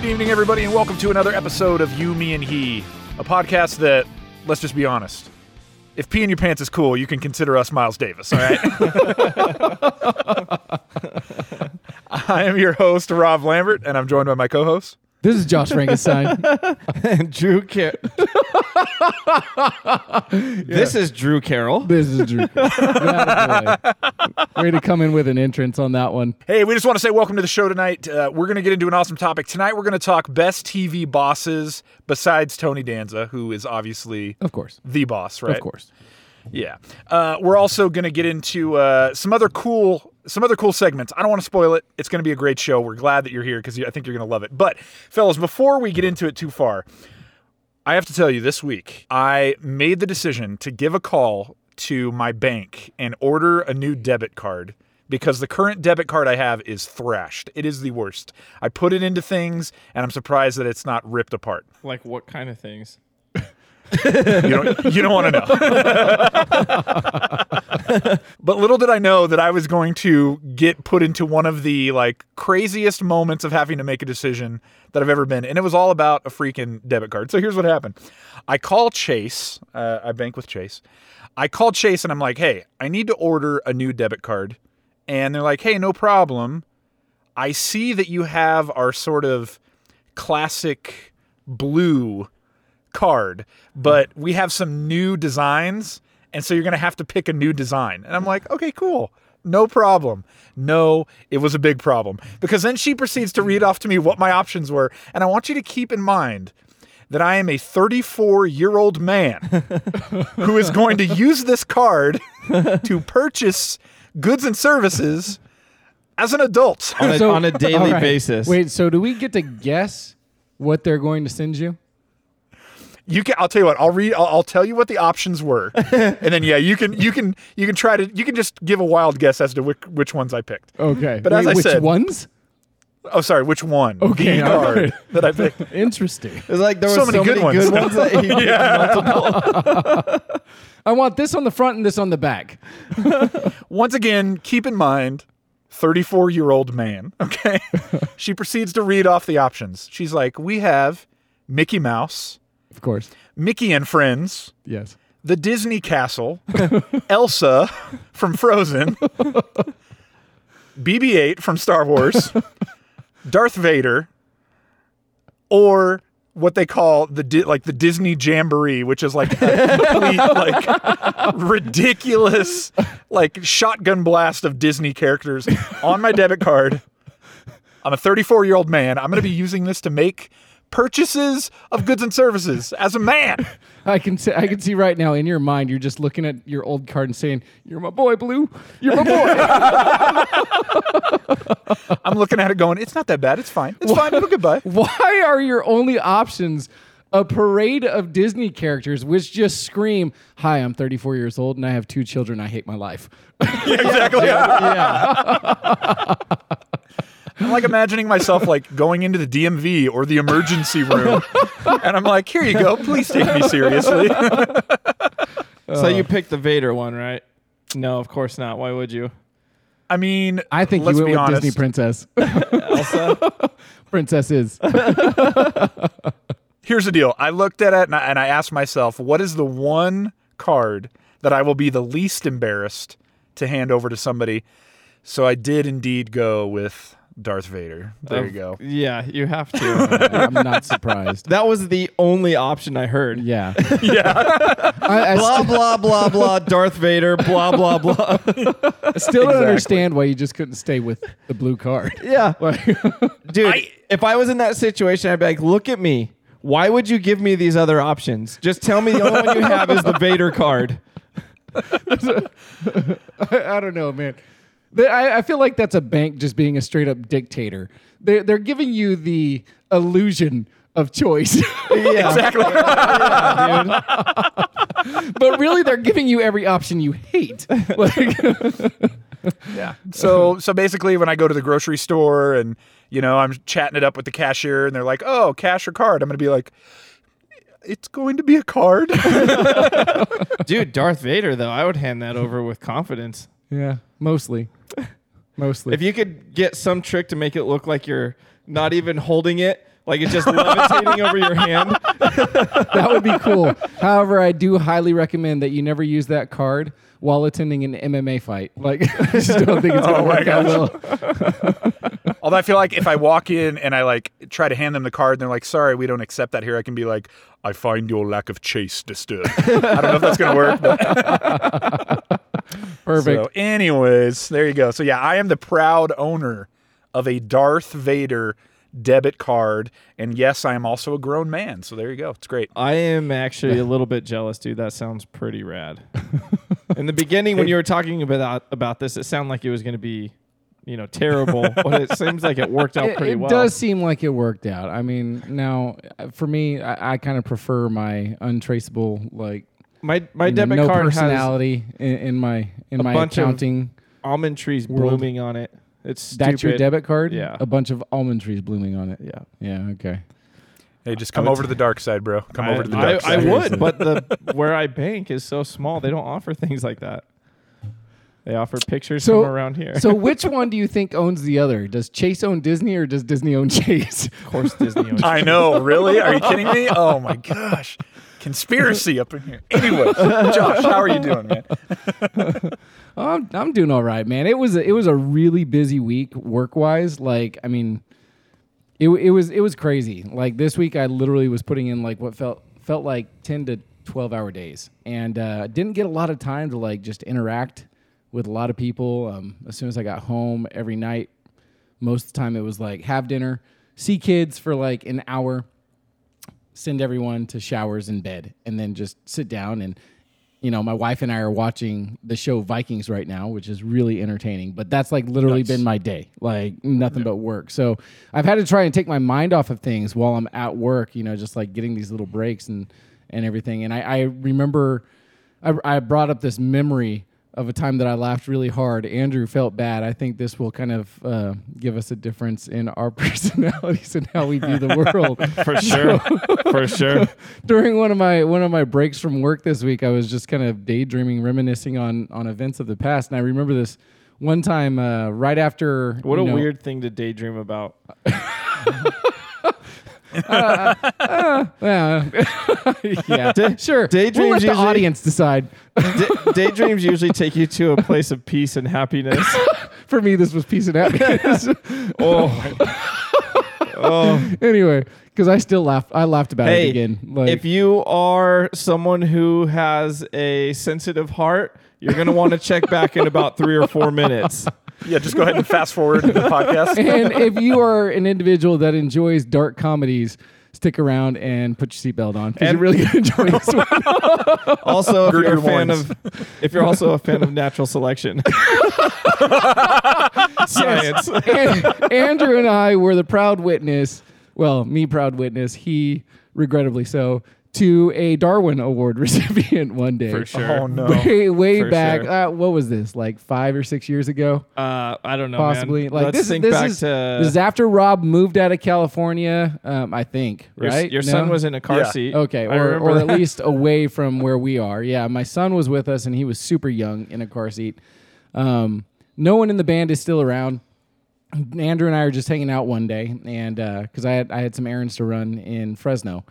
Good evening, everybody, and welcome to another episode of You, Me, and He, a podcast that, let's just be honest, if pee in your pants is cool, you can consider us Miles Davis, all right? I am your host, Rob Lambert, and I'm joined by my co host. This is Josh Frankenstein. and Drew Car- This is Drew Carroll. this is Drew. Attaboy. Way to come in with an entrance on that one. Hey, we just want to say welcome to the show tonight. Uh, we're going to get into an awesome topic. Tonight, we're going to talk best TV bosses besides Tony Danza, who is obviously Of course. the boss, right? Of course. Yeah. Uh, we're also going to get into uh, some other cool some other cool segments. I don't want to spoil it. It's going to be a great show. We're glad that you're here because I think you're going to love it. But fellas, before we get into it too far, I have to tell you this week I made the decision to give a call to my bank and order a new debit card because the current debit card I have is thrashed. It is the worst. I put it into things and I'm surprised that it's not ripped apart. Like what kind of things? You don't, you don't want to know. but little did I know that I was going to get put into one of the like craziest moments of having to make a decision that I've ever been. And it was all about a freaking debit card. So here's what happened. I call Chase. Uh, I bank with Chase. I call Chase and I'm like, hey, I need to order a new debit card. And they're like, hey, no problem. I see that you have our sort of classic blue card, but we have some new designs, and so you're going to have to pick a new design. And I'm like, okay, cool. No problem. No, it was a big problem. Because then she proceeds to read off to me what my options were. And I want you to keep in mind that I am a 34 year old man who is going to use this card to purchase goods and services as an adult. On a, So- on a daily all right. basis. Wait, so do we get to guess what they're going to send you? You can. I'll tell you what. I'll read. I'll, I'll tell you what the options were, and then yeah, you can. You can. You can try to. You can just give a wild guess as to which, which ones I picked. Okay. But as Wait, I which said- ones? Oh, sorry. Which one? Okay, The card right. that I picked. Interesting. It's like there were So so, many many, good good, ones. ones. that you- I want this on the front and this on the back. Once again, keep in mind, 34 year old man. Okay. she proceeds to read off the options. She's like, "We have Mickey Mouse, Of course. Mickey and Friends, Yes. the Disney Castle, Elsa from Frozen, BB-8 from Star Wars, Darth Vader, or what they call the like the Disney Jamboree, which is like a complete like ridiculous like shotgun blast of Disney characters on my debit card. I'm a 34 year old man. I'm going to be using this to make purchases of goods and services as a man. I can see, I can see right now in your mind you're just looking at your old card and saying, "You're my boy, Blue. You're my boy." I'm looking at it going, it's not that bad. It's fine. It's fine. It'll get by. Why are your only options a parade of Disney characters which just scream, "Hi, I'm 34 years old and I have two children. I hate my life." exactly. yeah. I'm like imagining myself like going into the DMV or the emergency room, and I'm like, here you go. Please take me seriously. So you picked the Vader one, right? No, of course not. Why would you? I mean, I think let's you be went with honest. Disney princess. Elsa? Princesses. Here's the deal. I looked at it and I, and I asked myself, what is the one card that I will be the least embarrassed to hand over to somebody? So I did indeed go with Darth Vader. There you go. Yeah, you have to. I'm not surprised. that was the only option I heard. Yeah. Yeah. I, I Blah st- blah blah blah. Darth Vader. Blah blah blah. I still don't understand why you just couldn't stay with the blue card. Yeah, dude. I- if I was in that situation, I'd be like, "Look at me. Why would you give me these other options? Just tell me the only one you have is the Vader card." I, I don't know, man. They- I, I feel like that's a bank just being a straight up dictator. They're, they're giving you the illusion of choice, Yeah, exactly. but really they're giving you every option you hate. Like, Yeah. So so basically, when I go to the grocery store and you know I'm chatting it up with the cashier, and they're like, "Oh, cash or card?" I'm gonna be like, "It's going to be a card." dude. Darth Vader, though, I would hand that over with confidence. yeah, mostly. Mostly. If you could get some trick to make it look like you're not even holding it, Like it's just levitating over your hand. that would be cool. However, I do highly recommend that you never use that card while attending an MMA fight. Like, I just don't think it's oh gonna Oh my work out well. Although I feel like if I walk in and I like try to hand them the card and they're like, sorry, we don't accept that here, I can be like, I find your lack of chase disturbing. I don't know if that's going to work. But Perfect. So, anyways, there you go. So, yeah, I am the proud owner of a Darth Vader debit card. And yes, I am also a grown man. So, there you go. It's great. I am actually a little bit jealous, dude. That sounds pretty rad. In the beginning, when you were talking about about this, it sounded like it was going to be, you know, terrible. but it seems like it worked out pretty it well. It does seem like it worked out. I mean, now uh, for me, I, I kind of prefer my untraceable, like My my you know, debit no card has personality in, in my in a my bunch of accounting. almond trees World. blooming on it. It's That's your debit card. Yeah. a bunch of almond trees blooming on it. Yeah. Yeah. Okay. Hey, just come would over to the dark side, bro. Come I, over to the dark I side. I would, but the where I bank is so small. They don't offer things like that. They offer pictures So- from around here. So, which one do you think owns the other? Does Chase own Disney or does Disney own Chase? of course, Disney. Owns I know, really? Are you kidding me? Oh my gosh. Conspiracy up in here. Anyway, Josh, how are you doing, man? I'm, I'm doing all right, man. It was a, it was a really busy week work wise. Like, I mean, it it was it was crazy. Like this week, I literally was putting in like what felt felt like ten to twelve hour days, and uh, didn't get a lot of time to like just interact with a lot of people. Um, as soon as I got home, every night, most of the time it was like have dinner, see kids for like an hour, send everyone to showers and bed, and then just sit down and you know, my wife and I are watching the show Vikings right now, which is really entertaining. But that's like literally Nice. been my day, like nothing but work. So I've had to try and take my mind off of things while I'm at work. You know, just like getting these little breaks and and everything. And I, I remember I, I brought up this memory of a time that I laughed really hard. Andrew felt bad. I think this will kind of uh, give us a difference in our personalities and how we view the world. for sure, for sure. during one of my one of my breaks from work this week, I was just kind of daydreaming, reminiscing on on events of the past, and I remember this one time uh, right after. What a know- weird thing to daydream about. Uh, uh, uh, yeah, yeah, sure. daydreams we'll let the usually- audience decide. Da- daydreams usually take you to a place of peace and happiness. For me, this was peace and happiness. Oh, oh. anyway, because I still laughed. I laughed about Hey, it again. Like, if you are someone who has a sensitive heart, you're going to want to check back in about three or four minutes. Yeah, just go ahead and fast forward to the podcast. and if you are an individual that enjoys dark comedies, stick around and put your seatbelt on because And- you're really going to enjoy this one. Also, if you're a fan of, if you're also a fan of natural selection, science. And Andrew and I were the proud witness. Well, me proud witness. He regrettably so to a Darwin Award recipient one day. For sure. Oh no. Way way For back. sure. Uh, what was this? Like five or six years ago, Uh, I don't know, possibly. Man. Like Let's this, think this back is to this is after Rob moved out of California. Um, I think your, right. your No? son was in a car Yeah. seat. Okay, I or, remember or at that. least away from where we are. Yeah, my son was with us and he was super young in a car seat. Um, no one in the band is still around. Andrew and I are just hanging out one day, and because I had I had some errands to run in Fresno,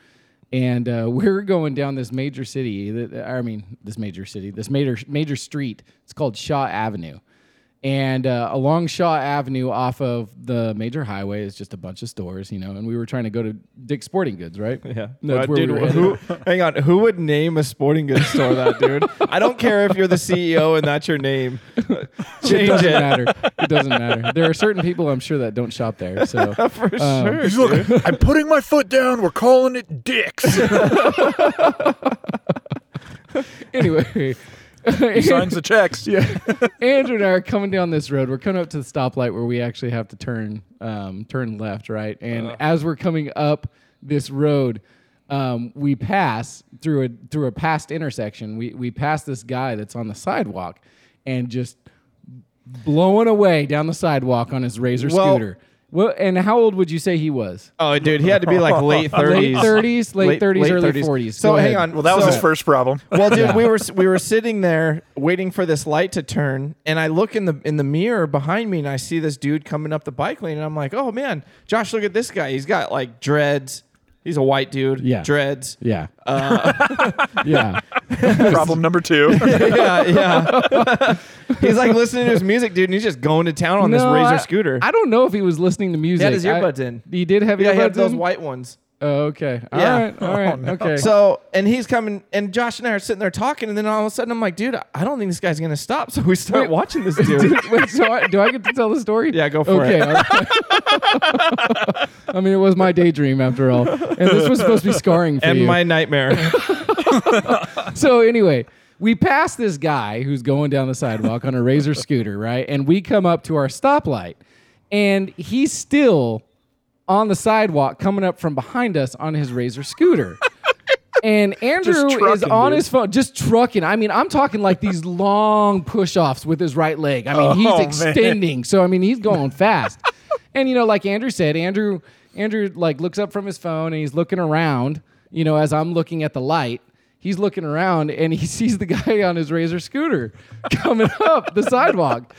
and uh, we are going down this major city. that- I mean, this major city, this major major street. It's called Shaw Avenue, and uh, along Shaw Avenue, off of the major highway, is just a bunch of stores, you know. And we were trying to go to Dick's Sporting Goods, right? Yeah. That's Uh, where dude, we were who, hang on. Who would name a sporting goods store that, dude? I don't care if you're the CEO and that's your name. Change it Change doesn't it. matter. It doesn't matter. There are certain people I'm sure that don't shop there. So For Um, sure. Look, I'm putting my foot down. We're calling it dicks. anyway, He signs the checks. yeah, Andrew and I are coming down this road. We're coming up to the stoplight where we actually have to turn um, turn left, right? And as we're coming up this road, um, we pass through a through a past intersection. We we pass this guy that's on the sidewalk and just blowing away down the sidewalk on his razor Well, scooter. Well, and how old would you say he was? Oh, dude, he had to be like late thirties, Late 30s. 30s, late 30s, early 40s. So Go hang ahead. on. Well, that was so- his first problem. Well, dude, Yeah. we were we were sitting there waiting for this light to turn, and I look in the in the mirror behind me, and I see this dude coming up the bike lane, and I'm like, oh man, Josh, look at this guy. He's got like dreads. He's a white dude. Yeah. dreads. Yeah. Uh, yeah. problem number two. yeah, yeah. he's like listening to his music, dude, and he's just going to town on this Razor I- scooter. I don't know if he was listening to music. he had his I- earbuds in. He did have Yeah, earbuds he had those in? white ones. Oh, okay. All Yeah. right. All oh, right. no. Okay. So, and he's coming, and Josh and I are sitting there talking, and then all of a sudden, I'm like, dude, I don't think this guy's gonna stop. So we start Wait. watching this dude. Wait, so I, do I get to tell the story? Yeah, go for okay. it. right. I mean, it was my daydream after all, and this was supposed to be scarring for and you. my nightmare. so anyway, we pass this guy who's going down the sidewalk on a razor scooter, right? And we come up to our stoplight, and he's still on the sidewalk coming up from behind us on his razor scooter. And Andrew is on dude. his phone, just trucking. I mean, I'm talking like these long push offs with his right leg. I mean, Oh, he's man. extending. So, I mean, he's going fast. and, you know, like Andrew said, Andrew, Andrew like looks up from his phone and he's looking around, you know, as I'm looking at the light. He's looking around and he sees the guy on his razor scooter coming up the sidewalk.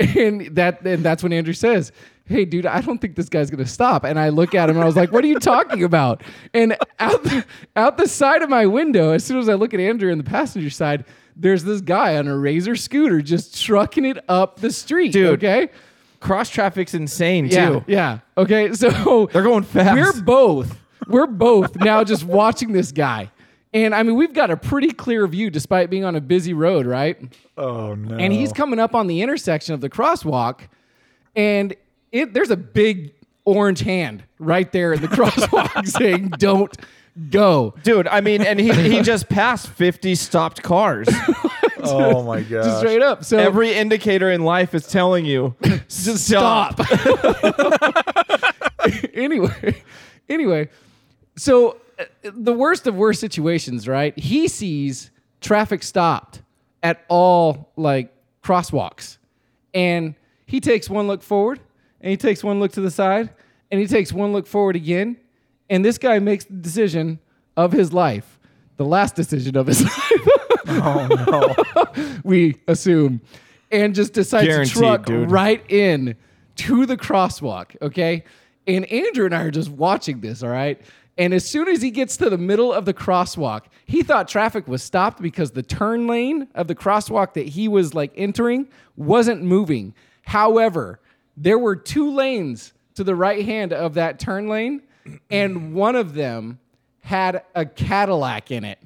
And that and that's when Andrew says, Hey dude, I don't think this guy's gonna stop. And I look at him and I was like, What are you talking about? And out the, out the side of my window, as soon as I look at Andrew in the passenger side, there's this guy on a razor scooter just trucking it up the street. Dude, Okay. Cross traffic's insane Yeah. too. Yeah. Okay. So They're going fast. we're both we're both now just watching this guy. And I mean, we've got a pretty clear view despite being on a busy road, right? Oh no. and he's coming up on the intersection of the crosswalk, and it there's a big orange hand right there in the crosswalk saying, "Don't go." Dude, I mean, and he, he just passed 50 stopped cars. Oh my god. Just straight up. So Every indicator in life is telling you, just stop. anyway, anyway, so uh, the worst of worst situations, right? He sees traffic stopped at all like crosswalks, and he takes one look forward, and he takes one look to the side, and he takes one look forward again, and this guy makes the decision of his life, the last decision of his life. oh no. we assume, and just decides Guaranteed, to truck dude. right in to the crosswalk. Okay. And Andrew and I are just watching this. All right. And as soon as he gets to the middle of the crosswalk, he thought traffic was stopped because the turn lane of the crosswalk that he was like entering wasn't moving. However, there were two lanes to the right hand of that turn lane, and one of them had a Cadillac in it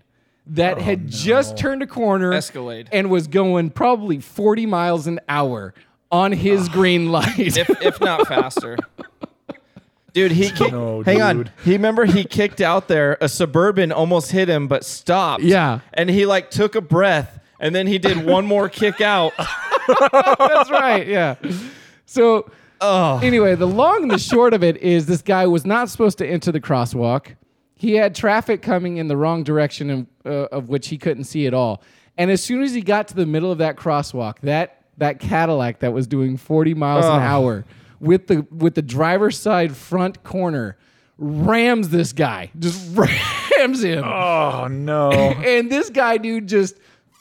that oh, had just turned a corner Escalade. and was going probably 40 miles an hour on his green light. if, if not faster. Dude, he kicked. No, hang on. He remember he kicked out there. A suburban almost hit him, but stopped. Yeah. and he like took a breath, and then he did one more kick out. That's right. Yeah. So Oh, anyway, the long and the short of it is this guy was not supposed to enter the crosswalk. He had traffic coming in the wrong direction of, uh, of which he couldn't see at all. And as soon as he got to the middle of that crosswalk, that that Cadillac that was doing 40 miles an hour with the with the driver's side front corner rams this guy. Just rams him. Oh no. And this guy, dude, just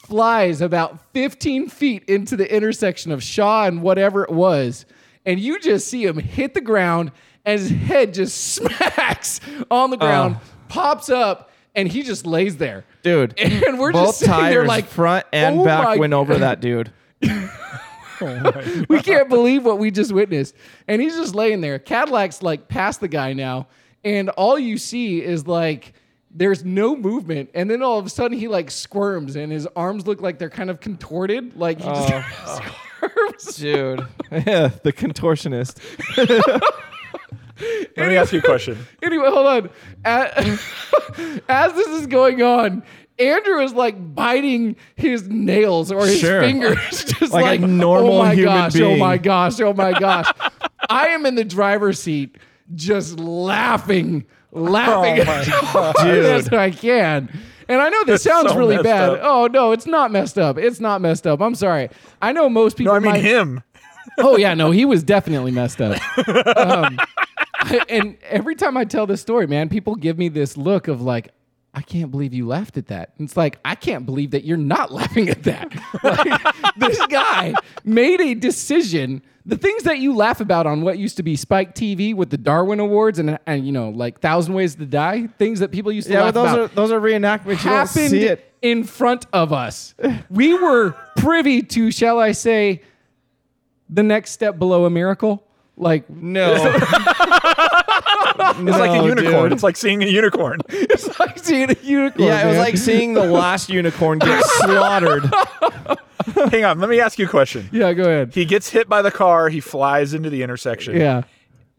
flies about 15 feet into the intersection of Shaw and whatever it was. And you just see him hit the ground and his head just smacks on the ground, pops up, and he just lays there. dude. And we're just sitting there like, front and "Oh back, went over that dude. we can't believe what we just witnessed. And he's just laying there. Cadillac's like past the guy now, and all you see is like there's no movement, and then all of a sudden he like squirms, and his arms look like they're kind of contorted, like he just oh. squirms. Dude, yeah, the contortionist. Let me ask you a question. Anyway, hold on. As, as this is going on. Andrew is like biting his nails or his Sure. fingers, just Like like, a normal oh my human gosh, oh being." my gosh, oh my gosh. I am in the driver's seat, just laughing, laughing Oh my as hard as I can. And I know this That's sounds so really bad. up. Oh no, it's not messed up. It's not messed up. I'm sorry. I know most people. No, I mean might, him. oh yeah, no, he was definitely messed up. Um, I- and every time I tell this story, man, people give me this look of like, I can't believe you laughed at that. And it's like, I can't believe that you're not laughing at that. Like, this guy made a decision. The things that you laugh about on what used to be Spike TV with the Darwin Awards and, and you know, like Thousand Ways to Die, things that people used to Yeah, laugh those about are those are reenactments. You don't happened see it. in front of us. We were privy to, shall I say, the next step below a miracle. Like No. It's like a No, unicorn. dude. It's like seeing a unicorn. it's like seeing a unicorn. Yeah, it was man. like seeing the last unicorn get slaughtered. Hang on, let me ask you a question. yeah. Go ahead. He gets hit by the car. He flies into the intersection. Yeah,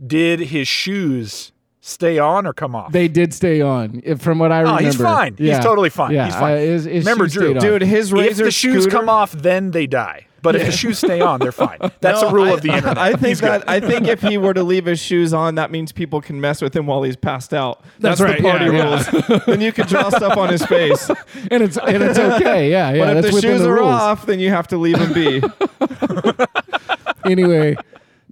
Did his shoes stay on or come off? they did stay on. If- From what I Oh, remember, he's fine. He's totally fine. Yeah, He's fine. uh, his- his Remember, shoes Drew. Dude, his razor. if the shoes scooter- come off, then they die. But if the shoes stay on, they're fine. That's No, a rule I- of the internet. I think He's good. that I think if he were to leave his shoes on, that means people can mess with him while he's passed out. That's the right, party yeah, rules. then you can draw stuff on his face. and it's and it's okay. Yeah, yeah. but if that's the shoes the are rules. off, then you have to leave him be. anyway,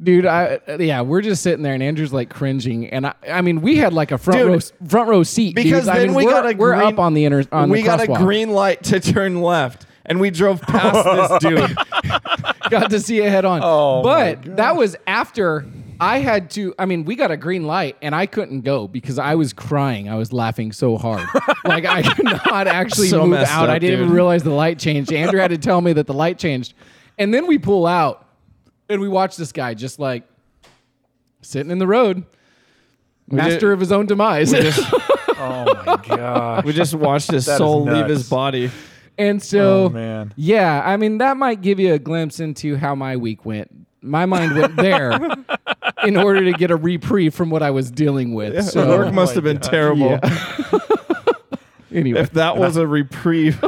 dude, I yeah, we're just sitting there, and Andrew's like cringing, and I, I mean, we had like a front Dude, row front row seat because dude. I then mean, we got a we're green- up on the inter on we the got a green light to turn left, and we drove past this dude. got to see it head on. Oh, but that was after I had to. I mean, we got a green light, and I couldn't go because I was crying. I was laughing so hard, like I could not actually So move out. I didn't even realize the light changed. Andrew had to tell me that the light changed, and then we pull out, and we watch this guy just like sitting in the road, master did- of his own demise. oh my god. We just watched his That is soul leave his body. And so, Oh, man. yeah, I mean, that might give you a glimpse into how my week went. My mind went there in order to get a reprieve from what I was dealing with. so, Work must have been oh terrible. anyway, If that was a reprieve.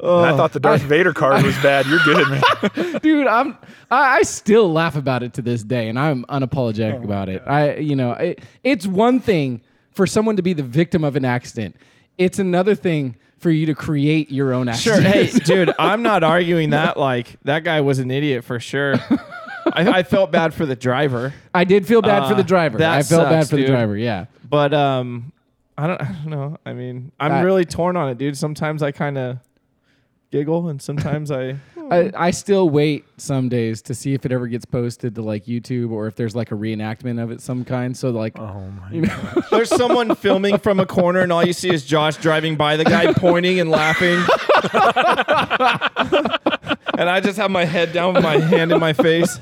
And I thought the Darth Vader card was bad. You're good, man. dude, I'm I, I still laugh about it to this day, and I'm unapologetic about it. I, you know, it, it's one thing for someone to be the victim of an accident. It's another thing for you to create your own accident. Sure. accident. Hey, dude, I'm not arguing that. Like, that guy was an idiot for sure. I, I felt bad for the driver, I did feel bad for Uh, the driver. that I felt bad for dude. the driver. Yeah. but um, I don't, I don't know. I mean, I'm I- really torn on it, dude. Sometimes I kind of giggle, and sometimes I. I, hmm. I still wait some days to see if it ever gets posted to like YouTube or if there's like a reenactment of it some kind. So like, Oh my. you know, There's someone filming from a corner, and all you see is Josh driving by the guy, pointing and laughing. and I just have my head down with my hand in my face.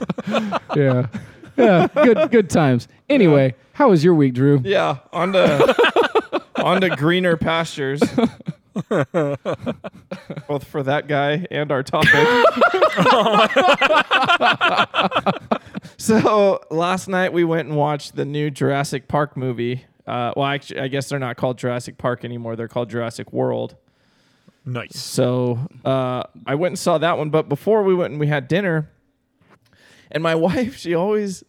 yeah, yeah, good good times. Anyway, how was your week, Drew? Yeah, on to on to greener pastures. Both for that guy and our topic. so last night we went and watched the new Jurassic Park movie. Uh, well, actually, I guess they're not called Jurassic Park anymore. They're called Jurassic World. Nice. So uh, I went and saw that one. But before we went and we had dinner, and my wife, she always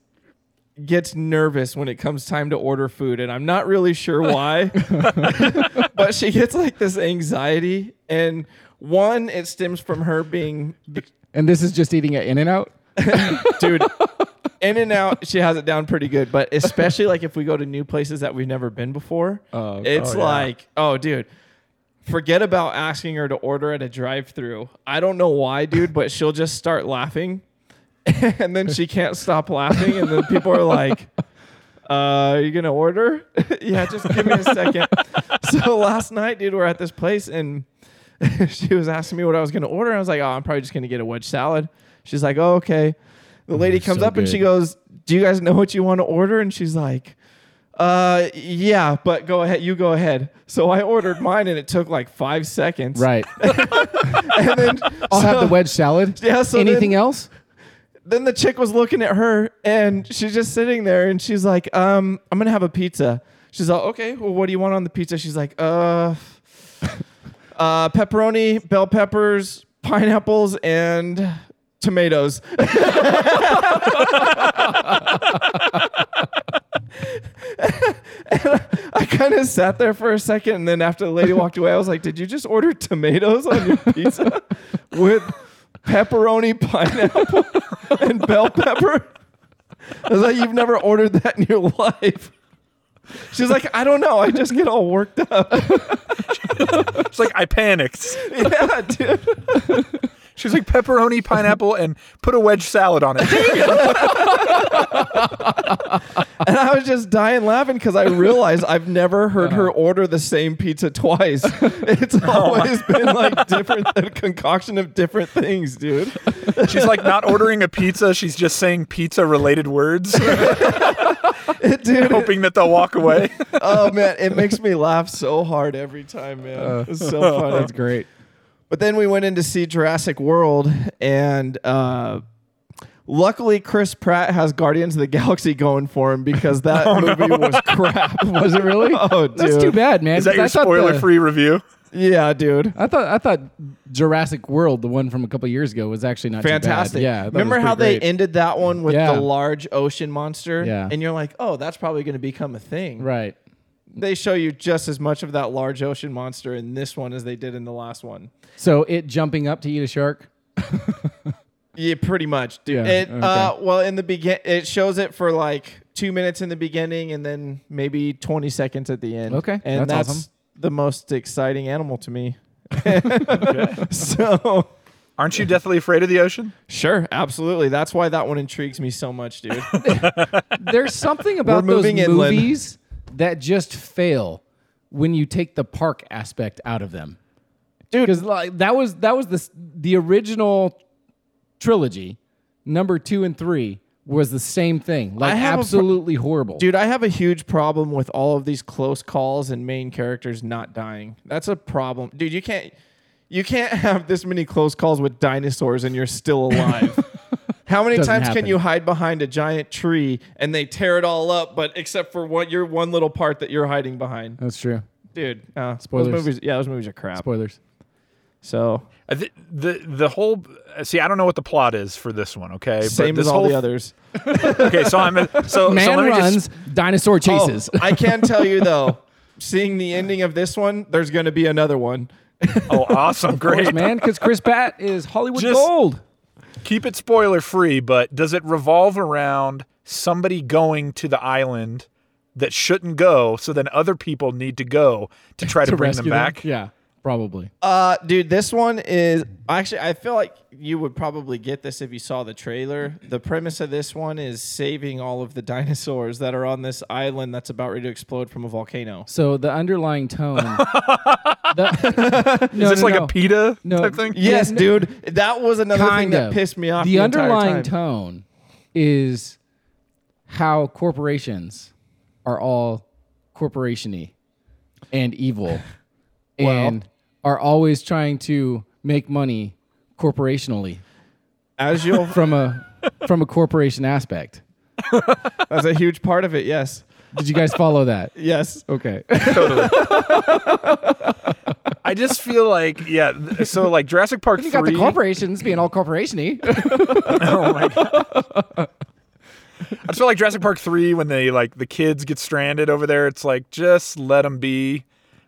gets nervous when it comes time to order food, and I'm not really sure why, but she gets like this anxiety. And one, it stems from her being, And this is just eating at In and Out. dude. In and out, she has it down pretty good, but especially like if we go to new places that we've never been before, Oh, oh it's oh, yeah. like, oh, dude, forget about asking her to order at a drive-through. I don't know why, dude, but she'll just start laughing, and then she can't stop laughing, and then people are like, uh, "Are you gonna order?" yeah, just give me a second. so last night, dude, we're at this place, and she was asking me what I was gonna order. I was like, "Oh, I'm probably just gonna get a wedge salad." She's like, "Oh, okay." The lady comes so up and she goes, "Do you guys know what you want to order?" And she's like, "Uh, yeah, but go ahead. You go ahead." So I ordered mine, and it took like five seconds. Right. And then I'll have the wedge salad. Yeah, so Anything then- else? Then the chick was looking at her, and she's just sitting there, and she's like, "Um, I'm gonna have a pizza." She's like, "Okay, well, what do you want on the pizza?" She's like, "Uh, uh, pepperoni, bell peppers, pineapples, and." Tomatoes. I kind of sat there for a second, and then after the lady walked away, I was like, "Did you just order tomatoes on your pizza with pepperoni, pineapple, and bell pepper. I was like, you've never ordered that in your life. She's like, I don't know. I just get all worked up. It's like I panicked. yeah, dude. She's like pepperoni, pineapple, and put a wedge salad on it. And I was just dying laughing because I realized I've never heard her order the same pizza twice. It's always been like different, a concoction of different things, dude. She's like not ordering a pizza. She's just saying pizza related words, dude, hoping that they'll walk away. oh man, it makes me laugh so hard every time, man. It's so funny. That's great. But then we went in to see Jurassic World, and uh, luckily Chris Pratt has Guardians of the Galaxy going for him because that movie was crap. Was it really? Oh, dude. That's too bad, man. Is that 'cause your spoiler-free review? Yeah, dude. I thought I thought Jurassic World, the one from a couple years ago, was actually not too bad. Fantastic. Yeah. I thought it Remember how pretty they ended that one with Yeah. the large ocean monster? Yeah. And you're like, oh, that's probably going to become a thing. right? They show you just as much of that large ocean monster in this one as they did in the last one. So it jumping up to eat a shark. Yeah, pretty much, dude. Yeah, It, uh, well, in the begin, it shows it for like two minutes in the beginning, and then maybe twenty seconds at the end. Okay, and that's that's, awesome. the most exciting animal to me. so, Aren't you deathly afraid of the ocean? sure, absolutely. That's why that one intrigues me so much, dude. There's something about those moving inland. movies that just fail when you take the park aspect out of them. Dude. because like that was that was the the original trilogy. Number two and three was the same thing. Like have a pro- absolutely horrible. Dude, I have a huge problem with all of these close calls and main characters not dying. That's a problem. Dude, you can't you can't have this many close calls with dinosaurs and you're still alive. How many Doesn't times happen. can you hide behind a giant tree and they tear it all up, but except for what your one little part that you're hiding behind? That's true. Dude, uh, Spoilers. Those movies, yeah, those movies are crap. Spoilers. So I thi- the the whole see, I don't know what the plot is for this one. Okay, same this as all whole, the others. Okay, so I'm a, so Man so runs, just dinosaur chases. Oh, I can tell you though, seeing the ending of this one, there's going to be another one. oh awesome, Of course, great man, because Chris Pratt is Hollywood Just- gold. Keep it spoiler free, but does it revolve around somebody going to the island that shouldn't go, so then other people need to go to try to, bring them back? Yeah, probably. Uh, dude, this one is actually. I feel like you would probably get this if you saw the trailer. The premise of this one is saving all of the dinosaurs that are on this island that's about ready to explode from a volcano. So the underlying tone. the, no, Is this no, like no. a PETA No. type thing? Yes, n- dude, that was another thing kind that of. pissed me off. The, The, underlying time. tone is how corporations are all corporationy and evil, and are always trying to make money corporationally as you'll. from a from a corporation aspect. that's a huge part of it. Yes, Did you guys follow that? yes. Okay. I just feel like yeah. th- So like Jurassic Park you three. got the corporations being all corporationy. oh my god. I just feel like Jurassic Park three when they like the kids get stranded over there. It's like just let them be.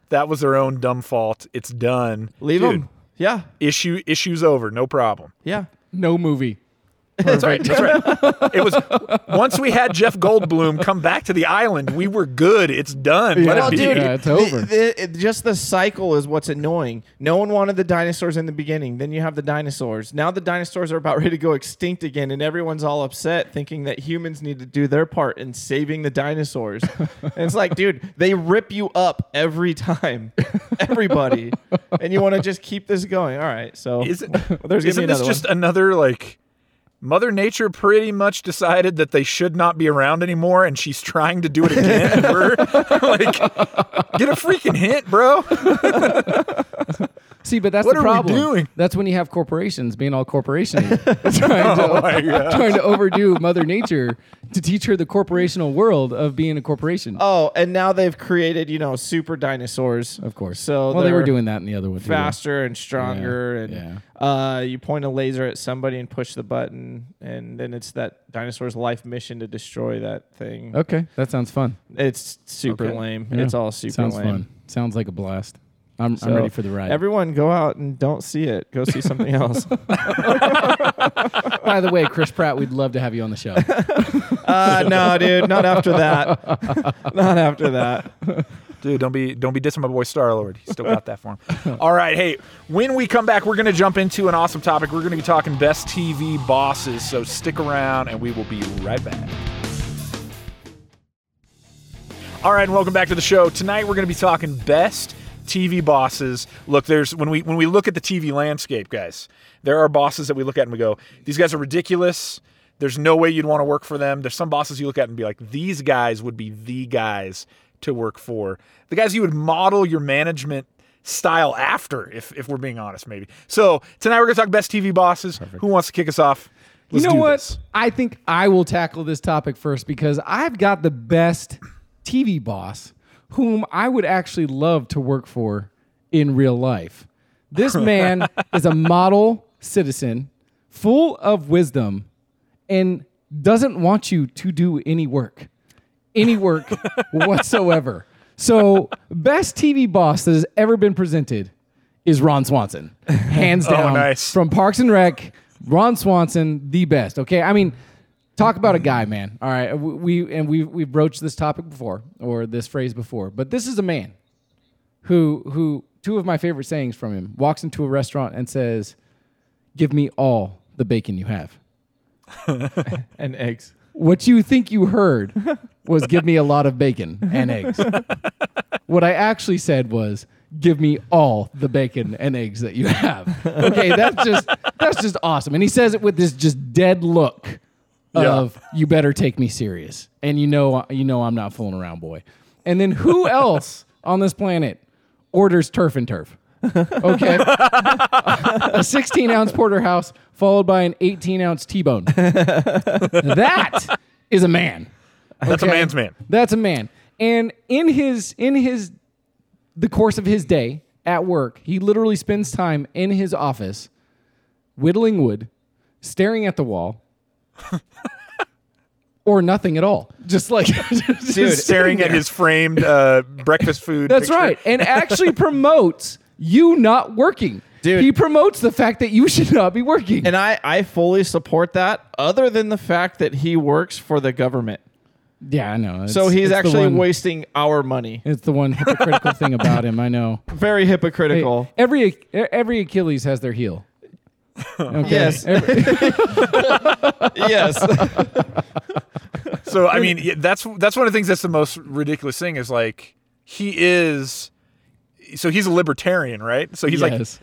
That was their own dumb fault. It's done. Leave Dude, them. Yeah, Issue issues over. No problem. yeah. no movie. That's right. That's right. It was once we had Jeff Goldblum come back to the island, we were good. It's done. Let Yeah. it be. dude, Yeah, it's over. the- it- just the cycle is what's annoying. No one wanted the dinosaurs in the beginning. Then you have the dinosaurs. Now the dinosaurs are about ready to go extinct again, and everyone's all upset, thinking that humans need to do their part in saving the dinosaurs. and it's like, dude, they rip you up every time, everybody, and you want to just keep this going. All right, so Isn't, there's isn't be this just one. another like Mother Nature pretty much decided that they should not be around anymore, and she's trying to do it again. we're like, get a freaking hint, bro. See, but that's What the problem. doing? That's when you have corporations being all corporation trying, to, Oh trying to overdo Mother Nature to teach her the corporational world of being a corporation. Oh, and now they've created, you know, super dinosaurs. of course. So well, they were doing that in the other one too. faster and stronger Yeah, and uh, you point a laser at somebody and push the button and then it's that dinosaur's life mission to destroy that thing Okay, that sounds fun. it's super Okay. lame Yeah. it's all super Sounds lame fun. Sounds like a blast. I'm, I'm ready for the ride. Everyone, go out and don't see it. Go see something else. By the way, Chris Pratt, we'd love to have you on the show. uh, no, dude, not after that. not after that. Dude, don't be don't be dissing my boy Star Lord. He's still got that for him. All right, hey, when we come back, we're gonna jump into an awesome topic. We're gonna be talking best TV bosses. So stick around, and we will be right back. All right, and welcome back to the show. Tonight we're gonna be talking best TV bosses. Look, there's when we when we look at the TV landscape, guys, there are bosses that we look at and we go, these guys are ridiculous. There's no way you'd want to work for them. There's some bosses you look at and be like, these guys would be the guys to work for. The guys you would model your management style after, if if we're being honest, maybe. So tonight we're gonna talk best TV bosses. Who wants to kick us off? Let's you know what? this. I think I will tackle this topic first because I've got the best TV boss whom I would actually love to work for in real life. This man is a model citizen, full of wisdom, and doesn't want you to do any work, any work whatsoever. So, best TV boss that has ever been presented is Ron Swanson, hands oh, down. Oh, nice. From Parks and Rec, Ron Swanson, the best. Okay, I mean, talk about a guy, man. All right, we we- and we we've broached this topic before or this phrase before, but this is a man who who two of my favorite sayings from him walks into a restaurant and says, "Give me all the bacon you have." And eggs. What you think you heard was give me a lot of bacon and eggs. what I actually said was give me all the bacon and eggs that you have. Okay, that's just that's just awesome. And he says it with this just dead look of you better take me serious. And you know you know I'm not fooling around, boy. And then who else on this planet orders turf and turf? Okay. a 16 ounce porterhouse followed by an 18 ounce T-bone. that is a man. That's a man's man. That's a man. And in his in his the course of his day at work, he literally spends time in his office whittling wood, staring at the wall, or nothing at all. Just like just Dude, Staring at his framed uh, breakfast food. That's picture. right. And actually promotes you not working. Dude. He promotes the fact that you should not be working. And I, I fully support that, other than the fact that he works for the government. yeah, I know. It's- So he's actually one- wasting our money. It's the one hypocritical thing about him. I know. Very Hey, hypocritical. every every Achilles has their heel. Okay? Yes. Yes. So I mean, yeah, that's that's one of the things that's the most ridiculous thing is like he is. So he's a libertarian, right? So he's like, yes.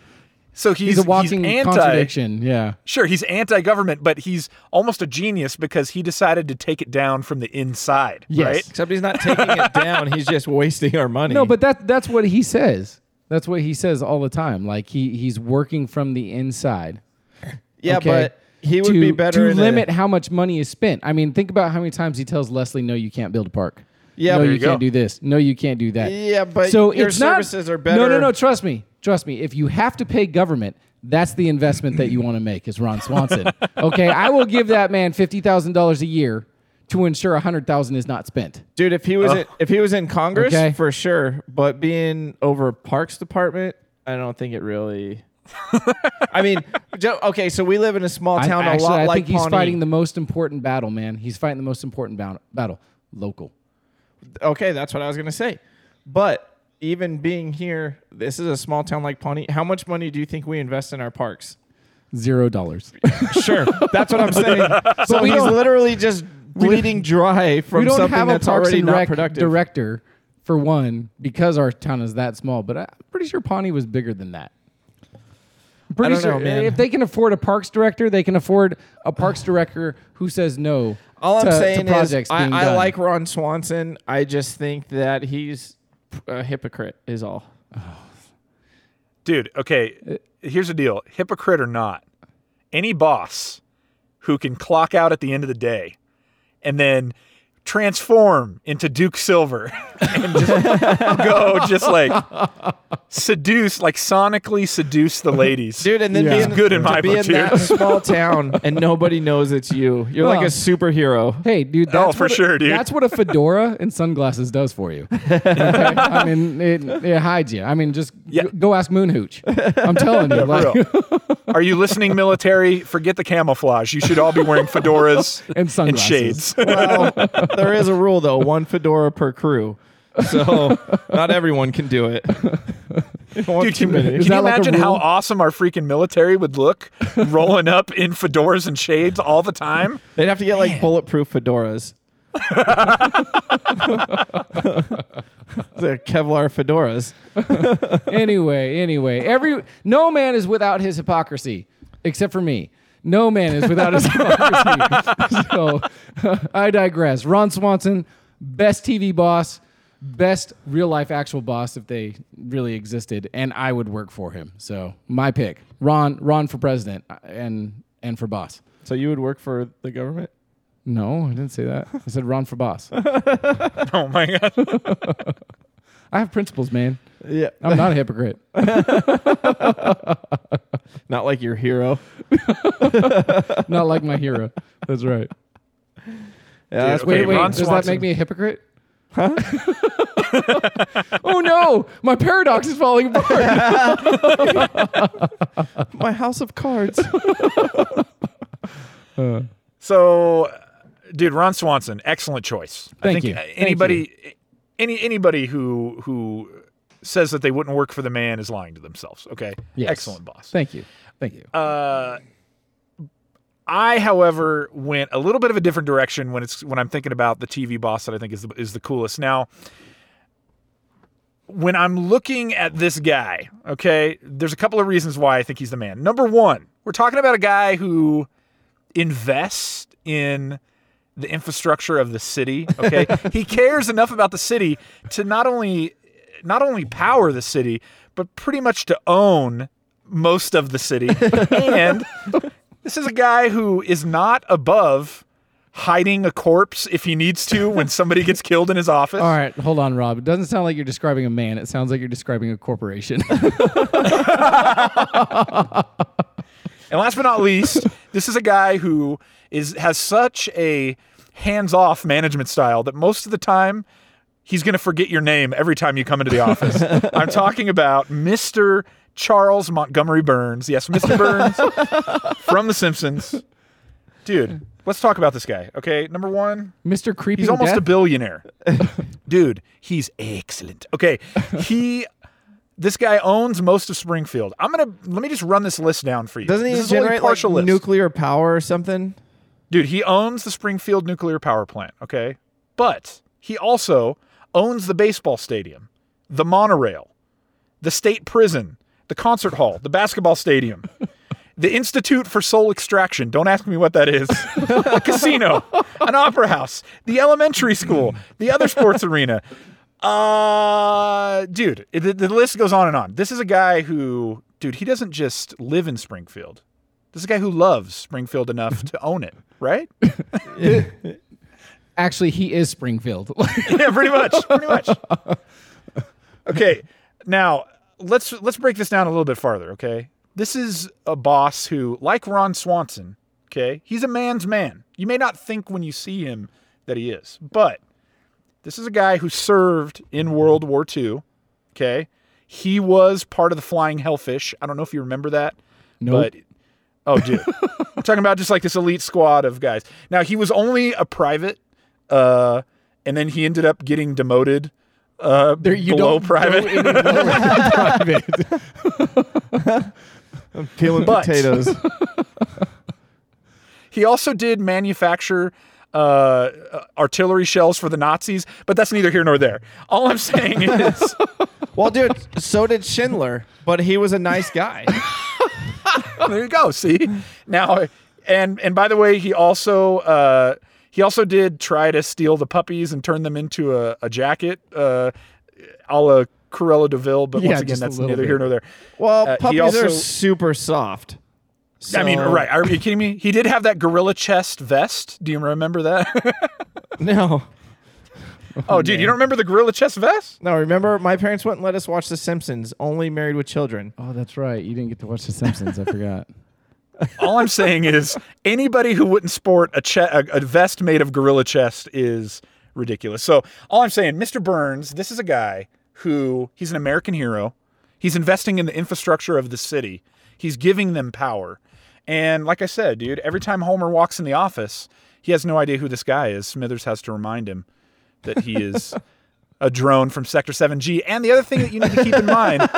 so he's, he's, a walking anti. contradiction. Yeah. Sure, he's anti-government, but he's almost a genius because he decided to take it down from the inside, Yes. right? Except he's not taking it down. He's just wasting our money. No, but that that's what he says. That's what he says all the time. Like he he's working from the inside. Yeah, okay, but he would to, be better to in a- limit how much money is spent. I mean, think about how many times he tells Leslie, "No, you can't build a park. Yeah, no, there you, you can't do this. No, you can't do that." Yeah, but so your it's not- services are better. No, no, no. Trust me. Trust me. If you have to pay government, that's the investment that you want to make. Is Ron Swanson? okay, I will give that man fifty thousand dollars a year to ensure a hundred thousand is not spent. Dude, if he was in, if he was in Congress, Okay. for sure. But being over Parks Department, I don't think it really. I mean, okay, so we live in a small I, town, actually, a lot I like think he's Pawnee. fighting the most important battle, man. He's fighting the most important battle. Local. Okay, that's what I was gonna say. But even being here, this is a small town like Pawnee. How much money do you think we invest in our parks? Zero dollars. Sure, that's what I'm saying. So we he's literally just bleeding dry from something have a that's Parks already not productive. director for one because our town is that small. But I'm pretty sure Pawnee was bigger than that. I'm Pretty don't sure know, man. if they can afford a parks director, they can afford a parks director who says no. All I'm to- to saying is, I, I like Ron Swanson. I just think that he's a hypocrite. Is all. Dude, okay. Here's the deal: hypocrite or not, any boss who can clock out at the end of the day and then transform into Duke Silver and just go just like seduce, like sonically seduce the ladies. Dude, and then Yeah. be He's in, good in to my be book, in that small town and nobody knows it's you. You're like a superhero. Hey, dude. Oh, That's for what a- sure, dude. That's what a fedora and sunglasses does for you. Okay? I mean, it, it hides you. I mean, just Yeah. go ask Moon Hooch. I'm telling you. For like. Are you listening, military? Forget the camouflage. You should all be wearing fedoras And and sunglasses. shades. Well, there is a rule though: one fedora per crew. So not everyone can do it. You don't want Dude, can, can you that like imagine how awesome our freaking military would look rolling up in fedoras and shades all the time? They'd have to get like bulletproof fedoras. the Kevlar fedoras. anyway, anyway, every no man is without his hypocrisy, except for me. No man is without his hypocrisy. so I digress. Ron Swanson, best TV boss, best real life actual boss if they really existed, and I would work for him. So my pick, Ron, Ron for president uh, and and for boss. So you would work for the government? No, I didn't say that. I said Ron for boss. Oh my god. I have principles, man. Yeah. I'm not a hypocrite. Not like your hero. Not like my hero. That's right. Yeah, that's okay, Wait, wait. Ron does that Swanson. make me a hypocrite? Huh? oh no, my paradox is falling apart. my house of cards. So, dude, Ron Swanson, excellent choice. I Thank think you. uh, Thank anybody, any anybody who who says that they wouldn't work for the man is lying to themselves. Okay, Yes. excellent boss. Thank you. Thank you. Uh, I, however, went a little bit of a different direction when it's when I'm thinking about the TV boss that I think is the, is the coolest. Now, when I'm looking at this guy, okay, there's a couple of reasons why I think he's the man. Number one, we're talking about a guy who invests in the infrastructure of the city. Okay, he cares enough about the city to not only not only power the city, but pretty much to own most of the city. and this is a guy who is not above hiding a corpse if he needs to when somebody gets killed in his office. All right, hold on, Rob. It doesn't sound like you're describing a man. It sounds like you're describing a corporation. And last but not least, this is a guy who is has such a hands-off management style that most of the time he's going to forget your name every time you come into the office. I'm talking about Mr. Charles Montgomery Burns. Yes, Mr. Burns from The Simpsons. Dude, let's talk about this guy. Okay, number one, Mr. Creepy. He's almost Death? a billionaire. Dude, he's excellent. Okay. He this guy owns most of Springfield. I'm gonna let me just run this list down for you. Doesn't he this generate like nuclear power or something? Dude, he owns the Springfield nuclear power plant, okay? But he also owns the baseball stadium, the monorail, the state prison, the concert hall, the basketball stadium, the Institute for Soul Extraction. Don't ask me what that is. a casino, an opera house, the elementary school, the other sports arena. Uh, dude, the, the list goes on and on. This is a guy who, dude, he doesn't just live in Springfield. This is a guy who loves Springfield enough to own it, right? Actually, he is Springfield. yeah, pretty much, pretty much. Okay, now let's let's break this down a little bit farther. Okay, this is a boss who, like Ron Swanson, okay, he's a man's man. You may not think when you see him that he is, but this is a guy who served in World War II. Okay, he was part of the Flying Hellfish. I don't know if you remember that. Nope. But oh, dude, I'm talking about just like this elite squad of guys. Now he was only a private, uh, and then he ended up getting demoted. Uh, There, you below don't private. go any lower than private. Peeling But- potatoes. He also did manufacture uh, uh, artillery shells for the Nazis, but that's neither here nor there. All I'm saying is, well, dude, so did Schindler, but he was a nice guy. there you go. See now, and and by the way, he also uh, he also did try to steal the puppies and turn them into a, a jacket, uh, a la Cruella de Vil. But Yeah, once again, that's neither bit. here nor there. Well, Uh, puppies also- are super soft. I mean, right? Are you kidding me? He did have that gorilla chest vest. Do you remember that? No. Oh, dude, you don't remember the gorilla chest vest? No, remember my parents wouldn't let us watch The Simpsons. Only Married with Children. Oh, that's right. You didn't get to watch The Simpsons. I forgot. All I'm saying is anybody who wouldn't sport a, che- a, a vest made of gorilla chest is ridiculous. So all I'm saying, Mr. Burns, this is a guy who he's an American hero. He's investing in the infrastructure of the city. He's giving them power. And like I said, dude, every time Homer walks in the office, he has no idea who this guy is. Smithers has to remind him that he is a drone from Sector 7G. And the other thing that you need to keep in mind,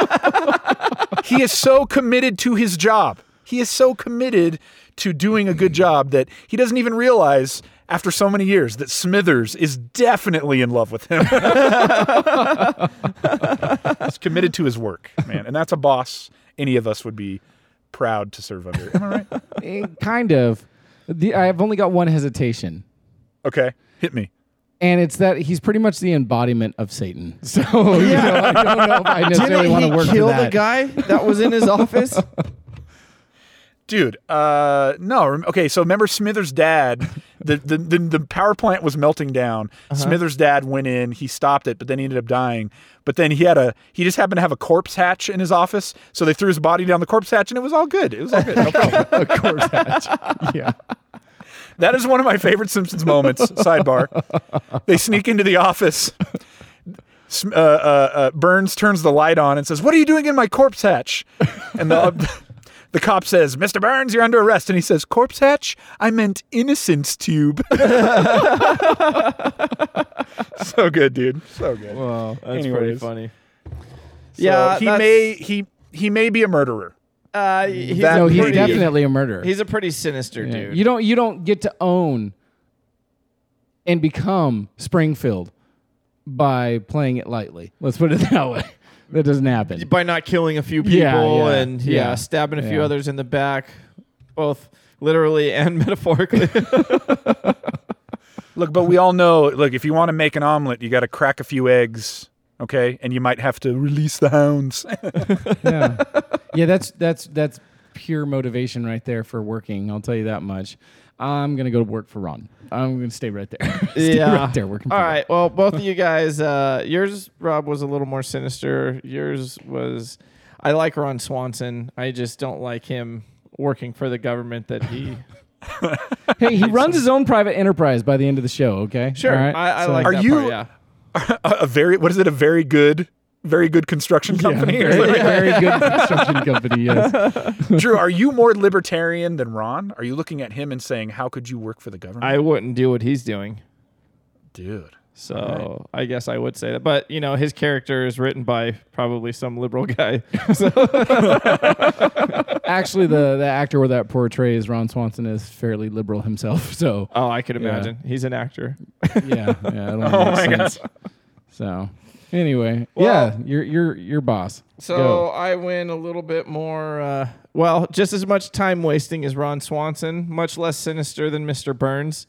he is so committed to his job. He is so committed to doing a good job that he doesn't even realize after so many years that Smithers is definitely in love with him. He's committed to his work, man. And that's a boss any of us would be proud to serve under. Am I right? Eh, kind of. The, I've only got one hesitation, Okay. Hit me. And it's that he's pretty much the embodiment of Satan. So you know, I don't know if I necessarily Didn't want to he work kill for that. the guy that was in his office? Dude, uh, no. Okay, so remember Smithers' dad? The, the the the power plant was melting down. Smithers' dad went in. He stopped it, but then he ended up dying. But then he had a he just happened to have a corpse hatch in his office, so they threw his body down the corpse hatch, and it was all good. It was all good. No problem. of course, hatch. yeah. That is one of my favorite Simpsons moments. Sidebar: They sneak into the office. Uh, uh, uh, Burns turns the light on and says, "What are you doing in my corpse hatch?" And the the cop says, "Mr. Burns, you're under arrest." And he says, "Corpse hatch? I meant innocence tube." so good, dude. So good. Well, That's pretty Anyways. funny. So yeah, he that's- may he he may be a murderer. Uh, he's That no, he's pretty- definitely a murderer. He's a pretty sinister Yeah. dude. You don't you don't get to own and become Springfield by playing it lightly. Let's put it that way. That doesn't happen. by not killing a few people Yeah, yeah, and yeah, yeah. stabbing a few Yeah. others in the back, both literally and metaphorically. Look, but we all know. Look, if you want to make an omelet, you got to crack a few eggs. Okay, and you might have to release the hounds. yeah. Yeah, that's that's that's pure motivation right there for working. I'll tell you that much. I'm gonna go to work for Ron. I'm gonna stay right there. stay yeah, right there working. All for right. Well, both of you guys, uh, yours, Rob, was a little more sinister. Yours was. I like Ron Swanson. I just don't like him working for the government that he. Hey, he runs his own private enterprise by the end of the show. Okay. Sure, All right? I, I So- like Are that you- part. Yeah. A, a very what is it? A very good, very good construction Yeah, company. very, very good construction company. Yes. Drew, are you more libertarian than Ron? Are you looking at him and saying, "How could you work for the government?" I wouldn't do what he's doing. Dude, So I guess I would say that. But you know, his character is written by probably some liberal guy. So Actually, the the actor where that portrays Ron Swanson is fairly liberal himself. So oh, I could Yeah. imagine he's an actor. yeah, yeah. Oh my sense. So anyway, Well- yeah, you're you're you're boss. So Go. I win a little bit more. Uh, well, just as much time wasting as Ron Swanson, much less sinister than Mr. Burns.